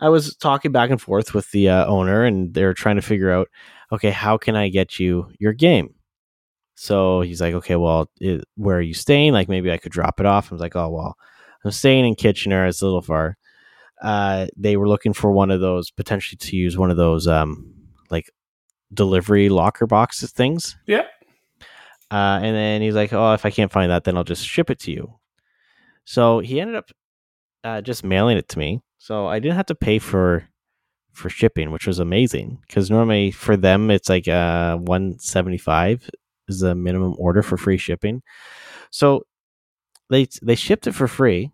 I was talking back and forth with the uh, owner, and they're trying to figure out okay, how can I get you your game? So he's like, okay, well, it, where are you staying? Like, maybe I could drop it off. I was like, oh, well, I'm staying in Kitchener. It's a little far. Uh, they were looking for one of those, potentially to use one of those, um, like delivery locker boxes things. Yeah. Uh, and then he's like, oh, if I can't find that, then I'll just ship it to you. So he ended up uh, just mailing it to me. So I didn't have to pay for for shipping, which was amazing because normally for them it's like uh 175 is the minimum order for free shipping. So they they shipped it for free,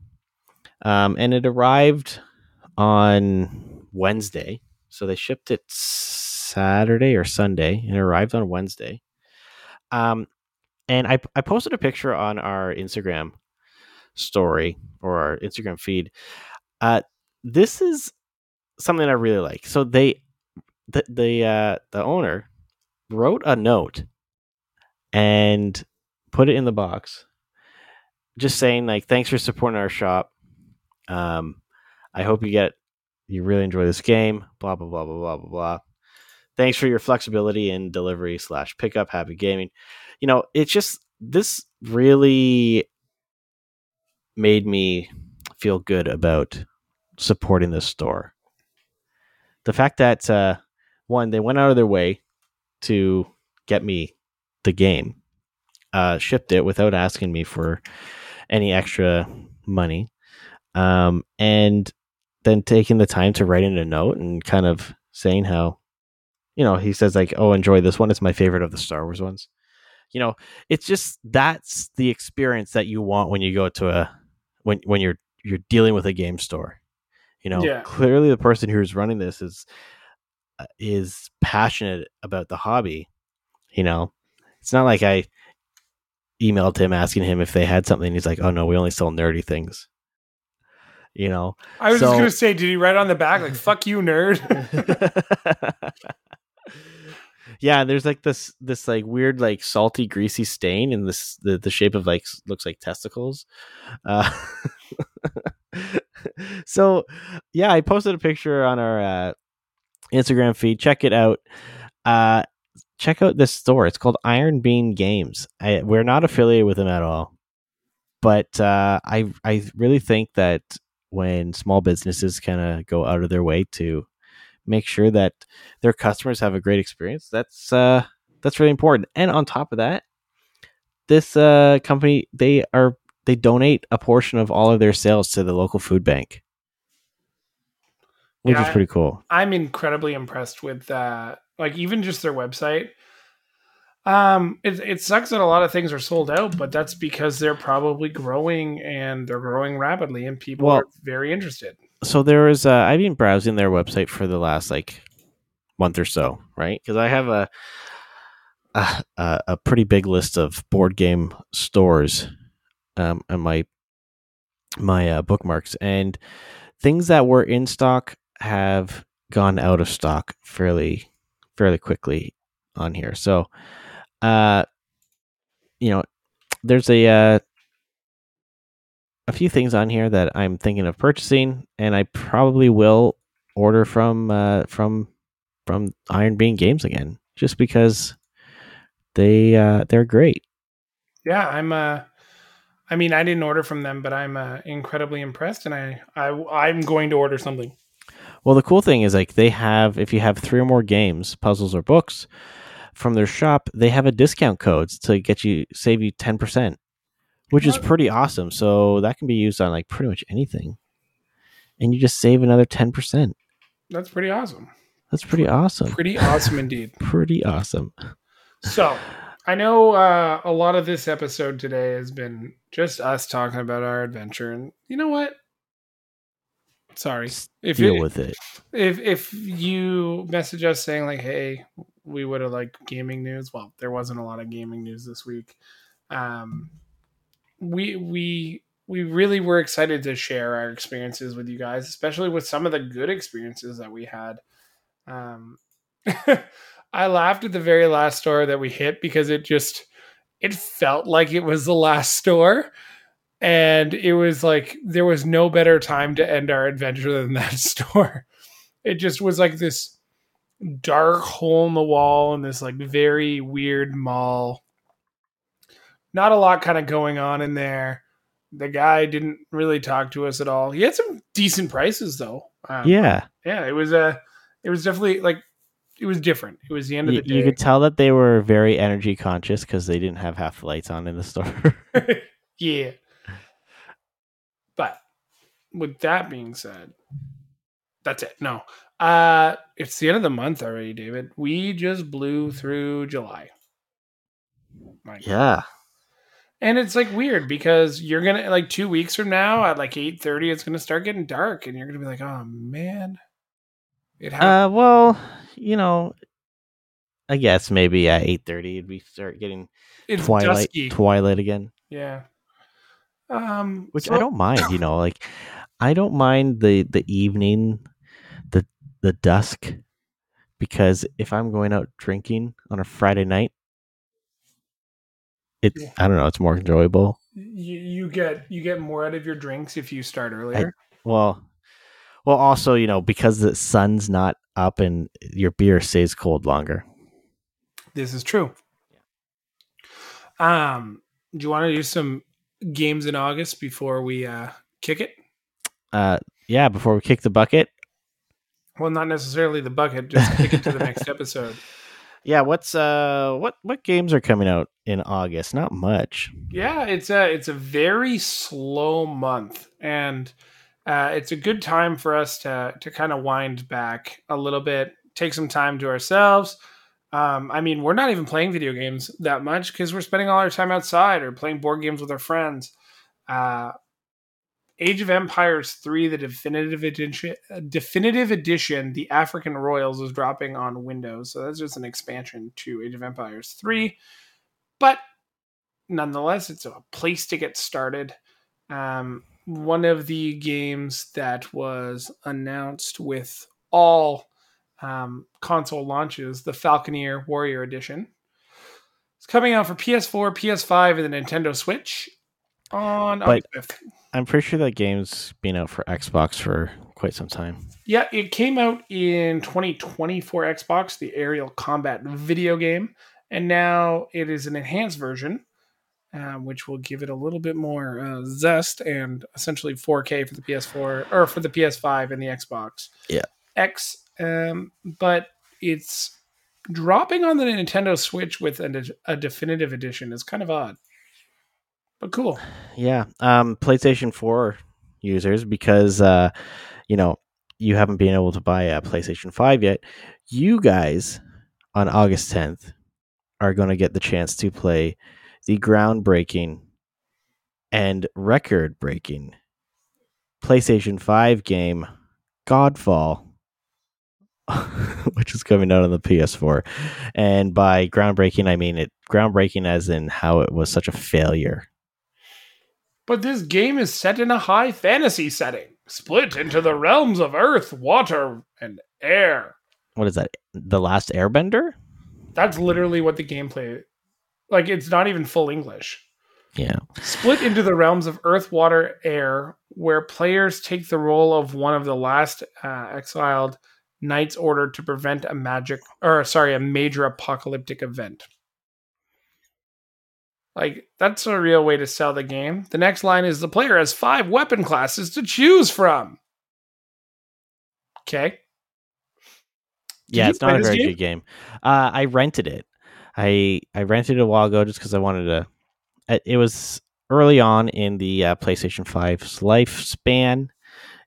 um, and it arrived on Wednesday. So they shipped it Saturday or Sunday, and it arrived on Wednesday. Um, and I I posted a picture on our Instagram story or our Instagram feed. Uh, this is something I really like. So they, the the uh, the owner wrote a note and put it in the box, just saying like, "Thanks for supporting our shop. Um, I hope you get you really enjoy this game. Blah blah blah blah blah blah blah. Thanks for your flexibility in delivery slash pickup. Happy gaming. You know, it's just this really made me feel good about supporting this store the fact that uh, one they went out of their way to get me the game, uh, shipped it without asking me for any extra money, um, and then taking the time to write in a note and kind of saying how, you know, he says like, "Oh, enjoy this one. It's my favorite of the Star Wars ones." You know, it's just that's the experience that you want when you go to a when when you're you're dealing with a game store you know Yeah. clearly the person who's running this is uh, is passionate about the hobby you know it's not like i emailed him asking him if they had something he's like oh no we only sell nerdy things you know I was So- just gonna say, did he write on the back like "fuck you, nerd"? yeah there's like this this like weird like salty greasy stain in this the, the shape of like looks like testicles. Uh so yeah i posted a picture on our uh instagram feed. Check it out. Uh check out this store. It's called iron bean games. I, we're not affiliated with them at all. But uh i i really think that when small businesses kind of go out of their way to make sure that their customers have a great experience. That's uh that's really important. And on top of that, this uh company they are they donate a portion of all of their sales to the local food bank. Which Yeah, is pretty cool. I'm incredibly impressed with that. Like even just their website. Um, it it sucks that a lot of things are sold out, but that's because they're probably growing and they're growing rapidly, and people Well- are very interested. So there was uh I've been browsing their website for the last like month or so, right? Because I have a a, a, pretty big list of board game stores um, and my my uh, bookmarks and things that were in stock have gone out of stock fairly fairly quickly on here. So, uh, you know, there's a uh, a few things on here that I'm thinking of purchasing, and I probably will order from uh, from from Iron Bean Games again, just because they uh, they're great. Yeah, I'm. Uh, I mean, I didn't order from them, but I'm uh, incredibly impressed, and I, I I'm going to order something. Well, the cool thing is like they have if you have three or more games, puzzles or books from their shop, they have a discount codes to get you save you ten percent, which is pretty awesome. So that can be used on like pretty much anything, and you just save another ten percent. That's pretty awesome. That's pretty awesome. Pretty awesome indeed. Pretty awesome. So, I know uh, a lot of this episode today has been just us talking about our adventure, and you know what? Sorry, if Deal it- with it. if if you message us saying like, "Hey, we would have liked gaming news," well, there wasn't a lot of gaming news this week. Um, we we we really were excited to share our experiences with you guys, especially with some of the good experiences that we had. Um, I laughed at the very last store that we hit because it just it felt like it was the last store. And it was like there was no better time to end our adventure than that store. It just was like this dark hole in the wall and this like very weird mall not a lot kind of going on in there the guy didn't really talk to us at all he had some decent prices though um, Yeah, yeah it was a it was definitely like it was different it was the end of the day you could tell that they were very energy conscious because they didn't have half the lights on in the store. yeah. But with that being said, that's it. No. Uh it's the end of the month already, David. We just blew through July. My God. And it's like weird because you're gonna like two weeks from now at like eight thirty, it's gonna start getting dark, and you're gonna be like, "Oh man, it happened." Uh, well, you know, I guess maybe at eight thirty we start getting it's twilight, dusky." twilight again, yeah. Um, which so- I don't mind. You know, like I don't mind the the evening, the the dusk, because if I'm going out drinking on a Friday night, it Yeah. I don't know, it's more enjoyable. You, you get you get more out of your drinks if you start earlier. Well, well, also you know because the sun's not up and your beer stays cold longer. This is true. Um, do you want to do some games in August before we uh kick it? Uh, yeah. Before we kick the bucket, Well, not necessarily the bucket, just kick it to the next episode. Yeah. What's uh what what games are coming out in August? Not much. Yeah, it's a it's a very slow month, and uh, it's a good time for us to to kind of wind back a little bit, take some time to ourselves. Um, I mean, we're not even playing video games that much because we're spending all our time outside or playing board games with our friends. Uh, Age of Empires three, the definitive edition, definitive edition, the African Royals is dropping on Windows, so that's just an expansion to Age of Empires three. But nonetheless, it's a place to get started. Um, one of the games that was announced with all um, console launches, the Falconeer Warrior Edition, it's coming out for PS4, PS5, and the Nintendo Switch on But- August 5th. I'm pretty sure that game's been out for Xbox for quite some time. Yeah, it came out in 2020 for Xbox, the aerial combat video game, and now it is an enhanced version, uh, which will give it a little bit more uh, zest and essentially 4K for the PS4 or for the PS5 and the Xbox Yeah. X. Um, but it's dropping on the Nintendo Switch with a, a definitive edition is kind of odd, but cool. Yeah. Um, PlayStation 4 users, because, uh, you know, you haven't been able to buy a PlayStation 5 yet, you guys on August 10th are going to get the chance to play the groundbreaking and record breaking PlayStation 5 game Godfall which is coming out on the PS4. And by groundbreaking, I mean it groundbreaking as in how it was such a failure. But this game is set in a high fantasy setting, split into the realms of earth, water, and air. What is that? The Last Airbender? That's literally what the gameplay like it's not even full English. Yeah. Split into the realms of earth, water, air, where players take the role of one of the last uh, exiled knights ordered to prevent a magic or sorry, a major apocalyptic event. Like that's a real way to sell the game. The next line is the player has five weapon classes to choose from. Okay. Did yeah, it's not a very game? good game. Uh, I rented it. I I rented it a while ago just because I wanted to. It, was early on in the uh, PlayStation 5's lifespan,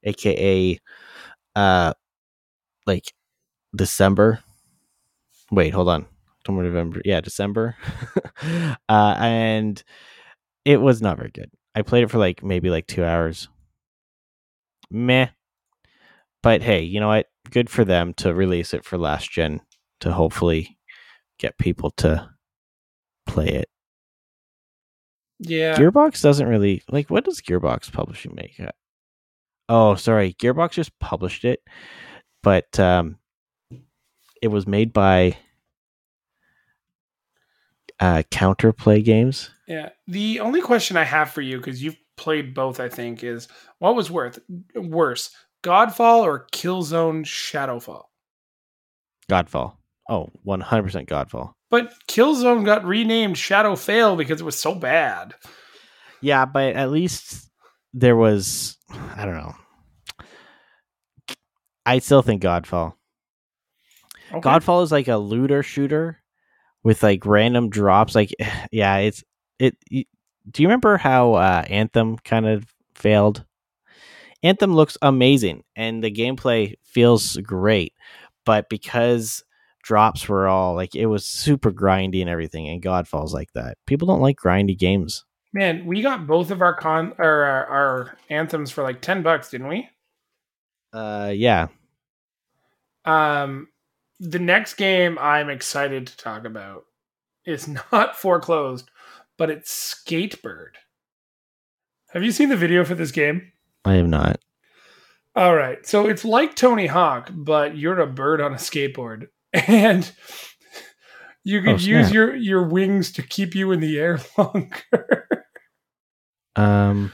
aka, uh, like December. Wait, hold on. October, November. Yeah, December. uh, and it was not very good. I played it for like maybe like two hours. Meh. But hey, you know what? Good for them to release it for last gen to hopefully get people to play it. Yeah. Gearbox doesn't really like what does Gearbox Publishing make? Uh, Oh, sorry. Gearbox just published it, but um it was made by uh Counterplay Games. Yeah. The only question I have for you, because you've played both, I think, is what was worth worse, Godfall or Killzone Shadowfall? Godfall. Oh, 100% Godfall. But Killzone got renamed Shadowfail because it was so bad. Yeah, but at least there was I don't know. I still think Godfall. Okay. Godfall is like a looter shooter with like random drops. Like, yeah, it's it. Do you remember how uh, Anthem kind of failed? Anthem looks amazing and the gameplay feels great, but because drops were all like it was super grindy and everything, and Godfall's like that. People don't like grindy games. Man, we got both of our con or our, our anthems for like ten bucks, didn't we? Uh, yeah, Um, the next game I'm excited to talk about is not foreclosed, but it's Skatebird. Have you seen the video for this game? I have not. All right. So it's like Tony Hawk, but you're a bird on a skateboard. And you could Oh, use your, your wings to keep you in the air longer. Um,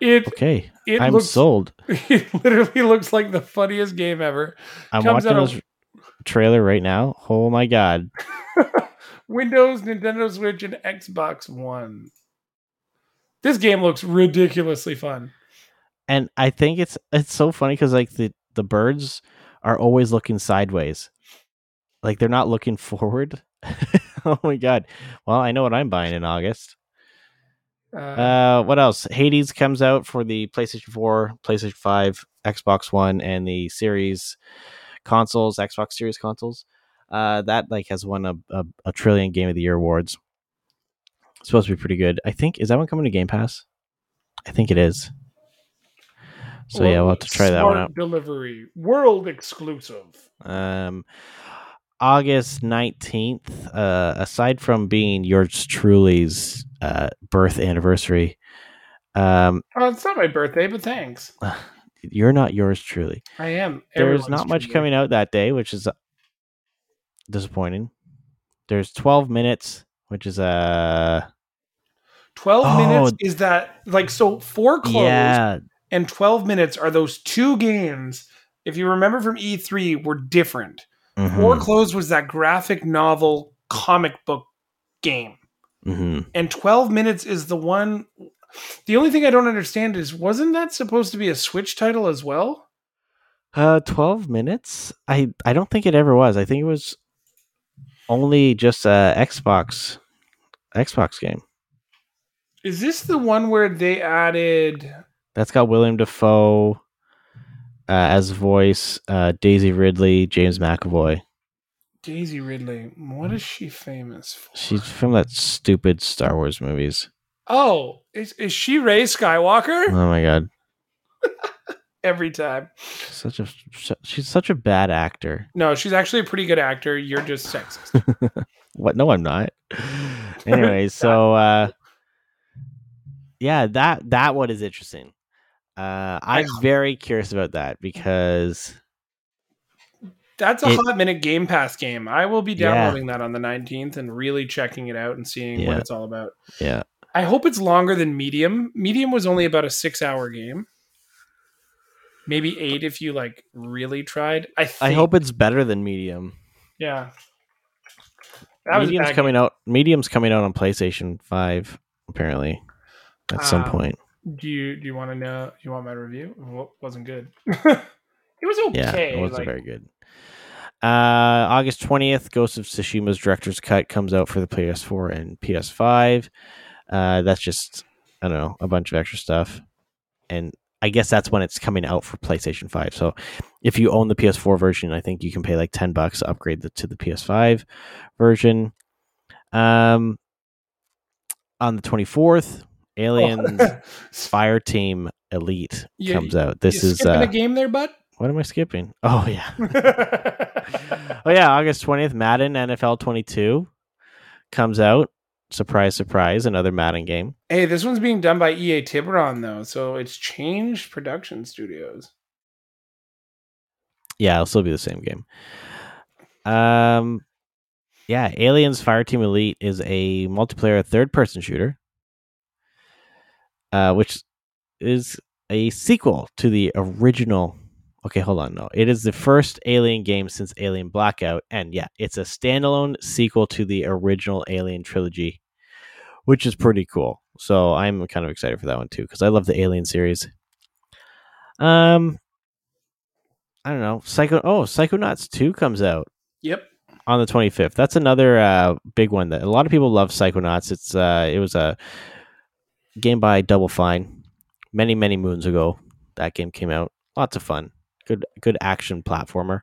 It okay, it I'm looks sold. it literally looks like the funniest game ever. I'm comes watching of- trailer right now. Oh my god. Windows, Nintendo Switch, and Xbox One. This game looks ridiculously fun. and I think it's it's so funny because like the the birds are always looking sideways, like they're not looking forward. oh my god! Well, I know what I'm buying in August. Uh, Uh, what else? Hades comes out for the PlayStation 4, PlayStation 5, Xbox One, and the Series consoles, Xbox Series consoles. Uh, that like has won a, a, a trillion Game of the Year awards. It's supposed to be pretty good. I think is that one coming to Game Pass? I think it is. So yeah, we'll have to try that one out. Delivery, world exclusive. Um, August nineteenth. Uh, aside from being yours truly's uh, birth anniversary, um, Oh, it's not my birthday, but thanks. you're not yours truly. I am. There's everyone's not much truly. coming out that day, which is uh, disappointing. There's 12 minutes, which is uh 12 Oh. minutes is that like so Foreclosed yeah, and 12 minutes are those two games if you remember from E3 were different. mhm, Foreclosed was that graphic novel comic book game. mhm. And 12 minutes is the one the only thing I don't understand is wasn't that supposed to be a Switch title as well? Uh, 12 minutes. I I don't think it ever was. I think it was only just a Xbox Xbox game. Is this the one where they added That's got William Dafoe uh, as voice, uh, Daisy Ridley, James McAvoy. Daisy Ridley? What is she famous for? She's from that stupid Star Wars movies. Oh, is, is she Rey Skywalker? Oh my god. every time. Such a she's such a bad actor. No, she's actually a pretty good actor. You're just sexist. What? No, I'm not. anyway, so uh, yeah, that that one is interesting. Uh, I'm very curious about that because That's a It- hot minute Game Pass game. I will be Yeah. downloading that on the 19th and really checking it out and seeing what it's all about. yeah, I hope it's longer than Medium. Medium was only about a six hour game. Maybe eight if you like really tried. I think, I hope it's better than Medium. Yeah. That Medium's coming out. Medium's coming out on PlayStation Five apparently at some Um, point. Do you do you want to know? You want my review? Well, wasn't good. it was okay. Yeah, it wasn't like- very good. Uh, August 20th, Ghost of Tsushima's director's cut comes out for the PS4 and PS5. Uh, that's just, I don't know, a bunch of extra stuff. And I guess that's when it's coming out for PlayStation 5. So if you own the PS4 version, I think you can pay like 10 bucks to upgrade the, to the PS5 version. Um, on the 24th, Aliens Fireteam Elite You- comes out. This is, uh, a game there, bud. what am I skipping? Oh, yeah. oh yeah, August twentieth, Madden NFL twenty two comes out. Surprise, surprise! Another Madden game. hey, this one's being done by EA Tiburon though, so it's changed production studios. Yeah, it'll still be the same game. Um, yeah, Aliens Fireteam Elite is a multiplayer third person shooter, uh, which is a sequel to the original. Okay, hold on. No, it is the first Alien game since Alien Blackout, and yeah, it's a standalone sequel to the original Alien trilogy, which is pretty cool. So I'm kind of excited for that one too because I love the Alien series. Um, I don't know. Psycho. Oh, Psychonauts two comes out Yep. on the 25th. That's another uh, big one that a lot of people love Psychonauts. It's uh, it was a game by Double Fine many many moons ago. That game came out. Lots of fun. Good good action platformer.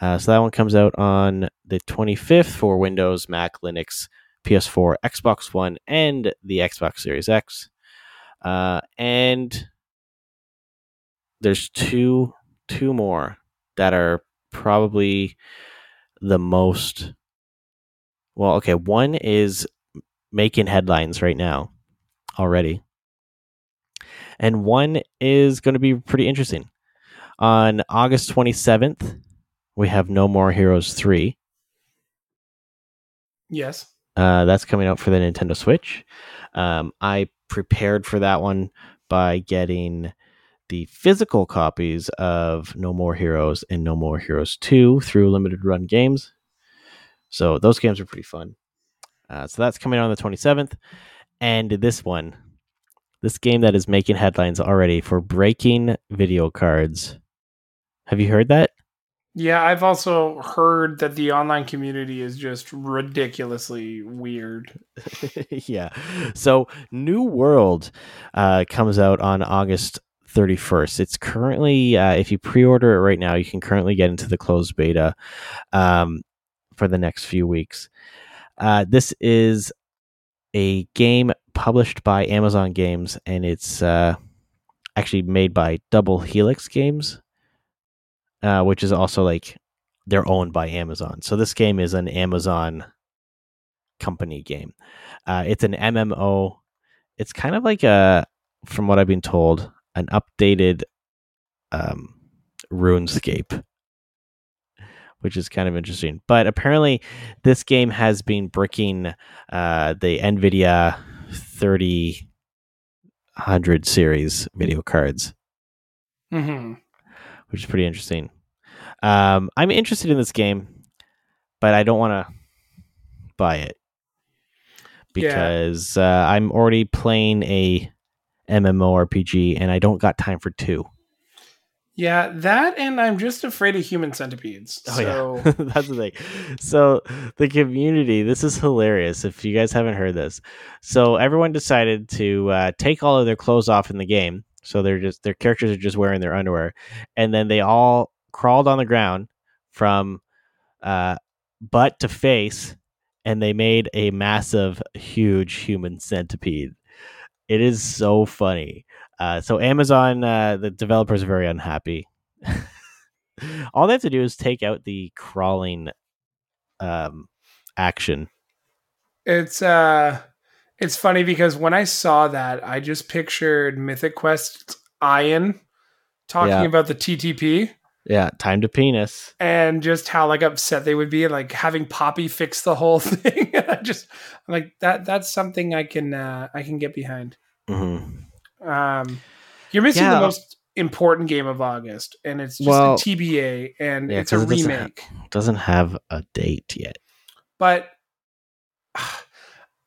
Uh, so that one comes out on the 25th for Windows, Mac, Linux, PS4, Xbox One, and the Xbox Series X. Uh, and there's two two more that are probably the most well okay one is making headlines right now already and one is going to be pretty interesting on august 27th we have no more heroes 3 Yes. uh, that's coming out for the nintendo switch um, i prepared for that one by getting the physical copies of No More Heroes and No More Heroes 2 through limited run games. So those games are pretty fun. Uh, so that's coming out on the 27th. And this one, this game that is making headlines already for breaking video cards. Have you heard that? Yeah, I've also heard that the online community is just ridiculously weird. yeah. So New World uh, comes out on August 31st. It's currently, uh, if you pre-order it right now, you can currently get into the closed beta um, for the next few weeks. Uh, this is a game published by Amazon Games, and it's uh, actually made by Double Helix Games, uh, which is also like they're owned by Amazon. So this game is an Amazon company game. Uh, it's an MMO. It's kind of like a, from what I've been told, an updated um, RuneScape, which is kind of interesting. But apparently, this game has been bricking uh, the NVIDIA 3000 series video cards, hmm which is pretty interesting. Um, I'm interested in this game, but I don't want to buy it Yeah. because uh, I'm already playing a MMORPG and I don't got time for two. Yeah, that and I'm just afraid of human centipedes. Oh so yeah, that's the thing. So the community, this is hilarious. If you guys haven't heard this, so everyone decided to uh, take all of their clothes off in the game. So they're just their characters are just wearing their underwear, and then they all crawled on the ground from uh, butt to face, and they made a massive, huge human centipede. It is so funny. Uh, so Amazon, uh, the developers are very unhappy. All they have to do is take out the crawling um, action. It's uh it's funny because when I saw that, I just pictured Mythic Quest Ian talking Yeah. about the TTP Yeah, time to penis. and just how like upset they would be like having Poppy fix the whole thing. I just I'm like that that's something I can uh I can get behind. hmm Um you're missing Yeah. the most important game of August and it's just Well- a TBA and Yeah, it's a it doesn't remake. Doesn't have a date yet. but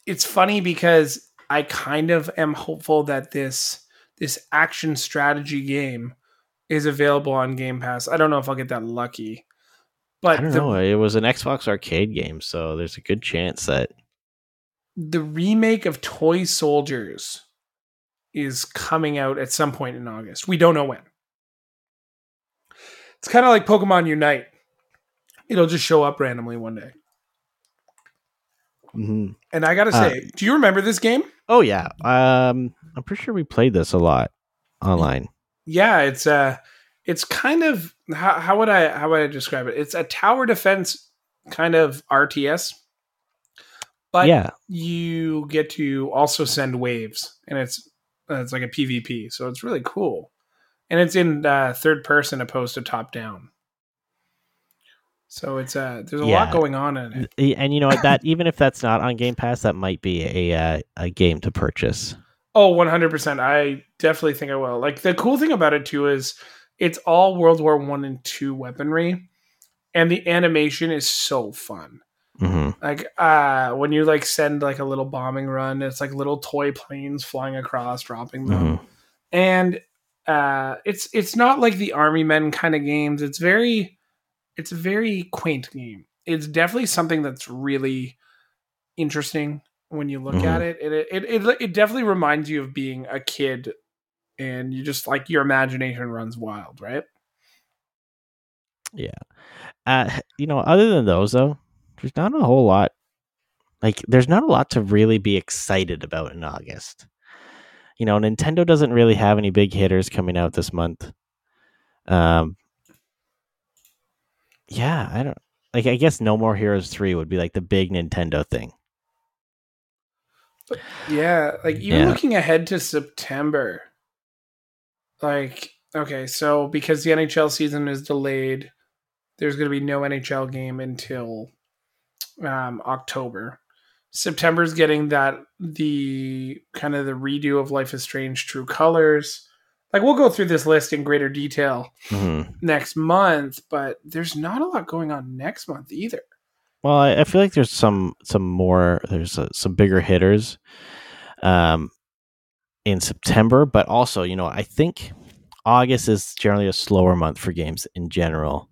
it's funny because I kind of am hopeful that this this action strategy game is available on Game Pass. I don't know if I'll get that lucky, but I don't the, know. It was an Xbox arcade game, so there's a good chance that the remake of Toy Soldiers is coming out at some point in August. We don't know when. It's kind of like Pokemon Unite. It'll just show up randomly one day. Mhm. And I gotta Uh, say, do you remember this game? Oh yeah. Um I'm pretty sure we played this a lot online. yeah it's uh it's kind of how, how would i how would i describe it it's a tower defense kind of rts but yeah. you get to also send waves and it's uh, it's like a pvp so it's really cool and it's in uh, third person opposed to top down so it's uh there's a lot going on in it And you know what that even if that's not on Game Pass, that might be a uh, a game to purchase. Oh, 100%. I definitely think I will. Like the cool thing about it too is it's all World War 1 and 2 weaponry and the animation is so fun. hmm Like uh when you like send like a little bombing run, it's like little toy planes flying across dropping them. hmm And uh it's it's not like the army men kind of games. It's very it's a very quaint game. It's definitely something that's really interesting when you look Mhm. at it. It, it it it definitely reminds you of being a kid and you just like your imagination runs wild, right? Yeah. Uh, you know, other than those though, there's not a whole lot. Like, there's not a lot to really be excited about in August. You know, Nintendo doesn't really have any big hitters coming out this month. Um, yeah, I don't like. I guess No More Heroes three would be like the big Nintendo thing. Yeah, like even Yeah. looking ahead to September. Like, okay, so because the NHL season is delayed, there's going to be no NHL game until um, October. September's getting that the kind of the redo of Life is Strange True Colors. Like we'll go through this list in greater detail Mhm. next month, but there's not a lot going on next month either. Well, I, I feel like there's some some more. There's uh, some bigger hitters, um, in September, but also, you know, I think August is generally a slower month for games in general.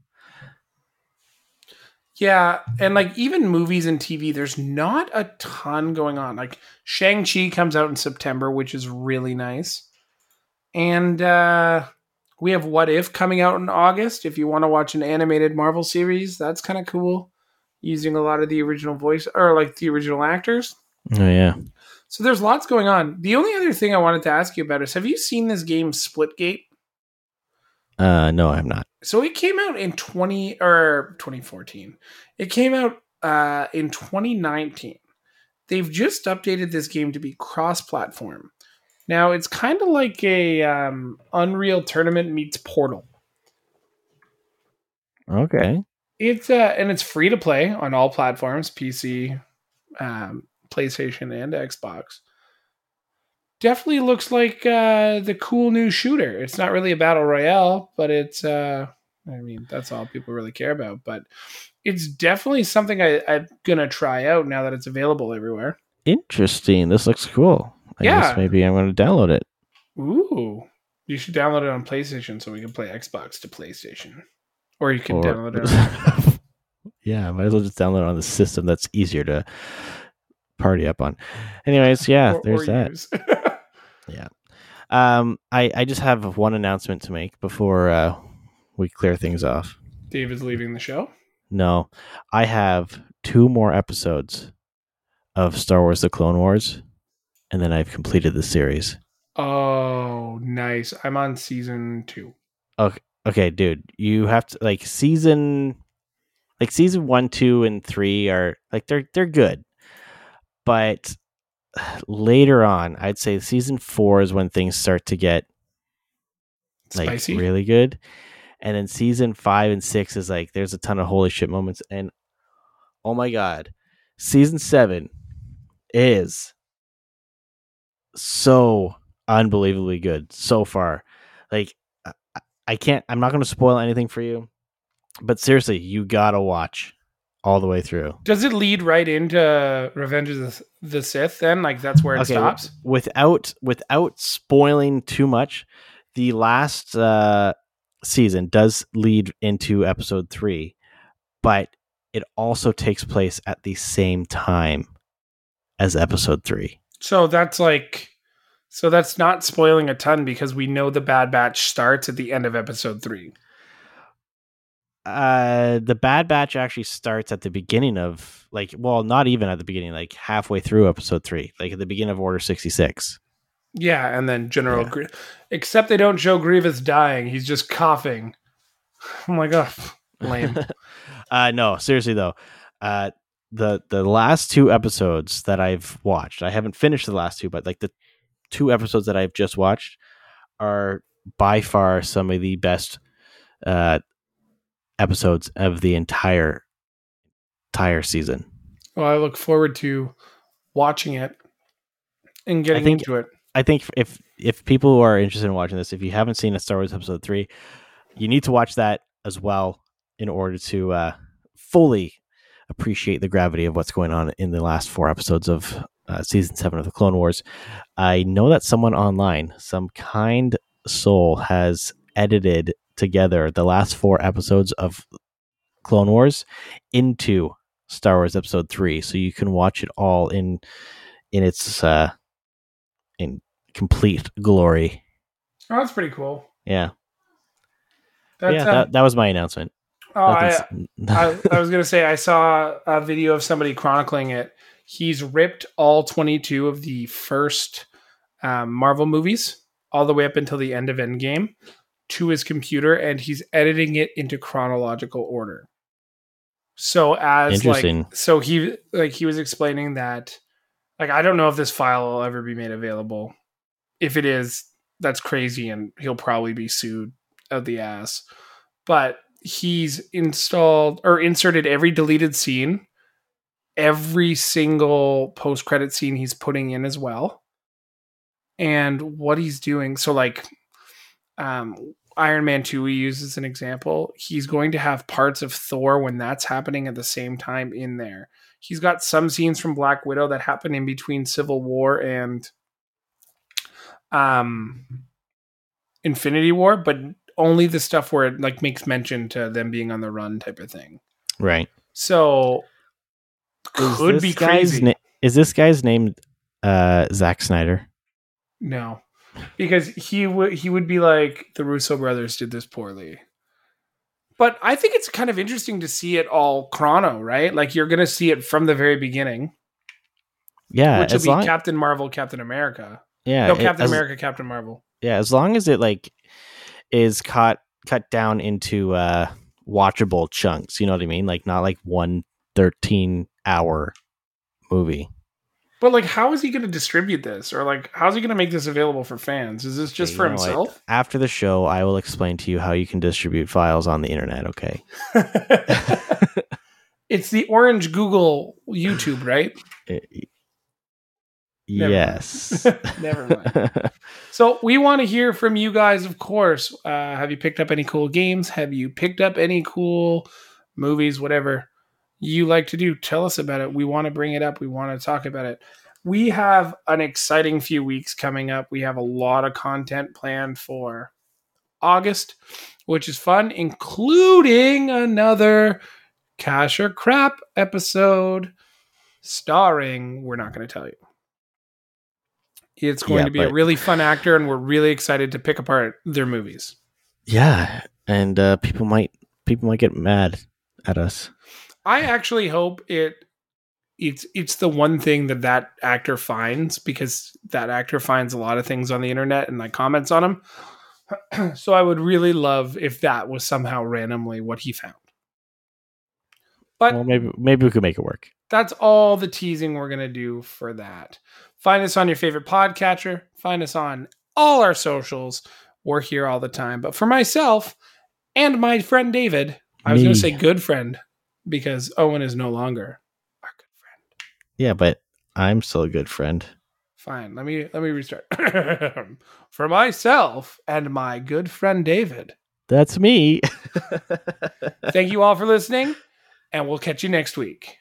Yeah, and like even movies and TV, there's not a ton going on. Like Shang-Chi comes out in September, which is really nice. And uh we have What If coming out in August. If you want to watch an animated Marvel series, that's kind of cool. Using a lot of the original voice or like the original actors. Oh yeah, So there's lots going on. The only other thing I wanted to ask you about is have you seen this game Splitgate? uh, no, I'm not. so it came out in 20 or 2014 it came out uh, in 2019 they've just updated this game to be cross-platform now it's kind of like a um, unreal tournament meets portal. Okay, it's uh, and it's free to play on all platforms pc um, playstation and xbox. Definitely looks like uh, the cool new shooter. It's not really a battle royale but it's uh, i mean that's all people really care about but it's definitely something I, i'm gonna try out now that it's available everywhere. Interesting. This looks cool. I Yeah. guess maybe I'm going to download it. ooh you should download it on playstation so we can play xbox to playstation or you can Or- download it yeah, I might as well just download it on the system that's easier to party up on. Anyways, yeah, or- there's or that. yeah. Um, I I just have one announcement to make before uh, we clear things off. david's leaving the show No, I have two more episodes of Star Wars: The Clone Wars, and then I've completed the series. Oh nice. I'm on season two. okay, okay, dude, you have to like season like season 1, 2 and 3 are like they're they're good. But later on, I'd say season 4 is when things start to get like Spicy. really good. And then season 5 and 6 is like there's a ton of holy shit moments and oh my god. Season 7 is so unbelievably good so far. Like I- I can't I'm not going to spoil anything for you. But seriously, you got to watch all the way through. Does it lead right into Revenge of the, the Sith? Then, like that's where it Okay, stops. Without without spoiling too much, the last uh season does lead into episode 3, but it also takes place at the same time as episode 3. So that's like, so that's not spoiling a ton because we know the Bad Batch starts at the end of episode three. uh the bad batch actually starts at the beginning of like well not even at the beginning like halfway through episode 3 like at the beginning of order 66 Yeah, and then General, Yeah. Gr- except they don't show Grievous dying. He's just coughing. I'm like, oh, lame. uh no seriously though uh the the last two episodes that i've watched i haven't finished the last two but like the two episodes that i've just watched are by far some of the best uh episodes of the entire entire season well, I look forward to watching it and getting think- into it. I think if if people who are interested in watching this, if you haven't seen a Star Wars Episode three, you need to watch that as well in order to uh, fully appreciate the gravity of what's going on in the last four episodes of uh, season seven of the Clone Wars. I know that someone online, some kind soul, has edited together the last four episodes of Clone Wars into Star Wars Episode three, so you can watch it all in in its uh, in complete glory. Oh, that's pretty cool. Yeah, That's, yeah. um, that, that was my announcement. Oh, I, I, I was gonna say I saw a video of somebody chronicling it. He's ripped all 22 of the first um, Marvel movies all the way up until the end of Endgame to his computer, and he's editing it into chronological order. So as like, so he like he was explaining that, like I don't know if this file will ever be made available. If it is, that's crazy, and he'll probably be sued out the ass. But he's installed or inserted every deleted scene, every single post credit scene he's putting in as well, and what he's doing. So, like, um, Iron Man 2, we use as an example, he's going to have parts of Thor when that's happening at the same time in there. He's got some scenes from Black Widow that happen in between Civil War and um Infinity War, but only the stuff where it like makes mention to them being on the run type of thing. right. So Is could be crazy. na- is this guy's name uh, Zack Snyder? no, because he would he would be like the Russo brothers did this poorly. But I think it's kind of interesting to see it all chrono, right? Like you're going to see it from the very beginning, Yeah, which will as be long, Captain Marvel, Captain America. yeah, no, it- Captain as- America, Captain Marvel. Yeah, as long as it like is cut cut down into uh watchable chunks, you know what I mean? Like not like one 13 hour movie. But like, how is he going to distribute this, or like, how's he going to make this available for fans? Is this just Okay, for know what? himself? After the show, I will explain to you how you can distribute files on the internet, okay? it's the orange Google YouTube, right? Uh, Never yes. Never mind. So we want to hear from you guys, of course. Uh, have you picked up any cool games? Have you picked up any cool movies? Whatever you like to do, tell us about it. We want to bring it up. We want to talk about it. We have an exciting few weeks coming up. We have a lot of content planned for August, which is fun, including another Cash or Crap episode starring, we're not going to tell you. It's going Yeah, to be a really fun actor, and we're really excited to pick apart their movies. yeah, and uh people might people might get mad at us. I actually hope it it's it's the one thing that that actor finds because that actor finds a lot of things on the internet and like comments on them. so I would really love if that was somehow randomly what he found. But well, maybe maybe we could make it work. that's all the teasing we're going to do for that. Find us on your favorite podcatcher. Find us on all our socials. We're here all the time. But for myself and my friend David, I was going to say good friend because Owen is no longer our good friend. Yeah, but I'm still a good friend. Fine. Let me let me restart. for myself and my good friend David. That's me. Thank you all for listening and we'll catch you next week.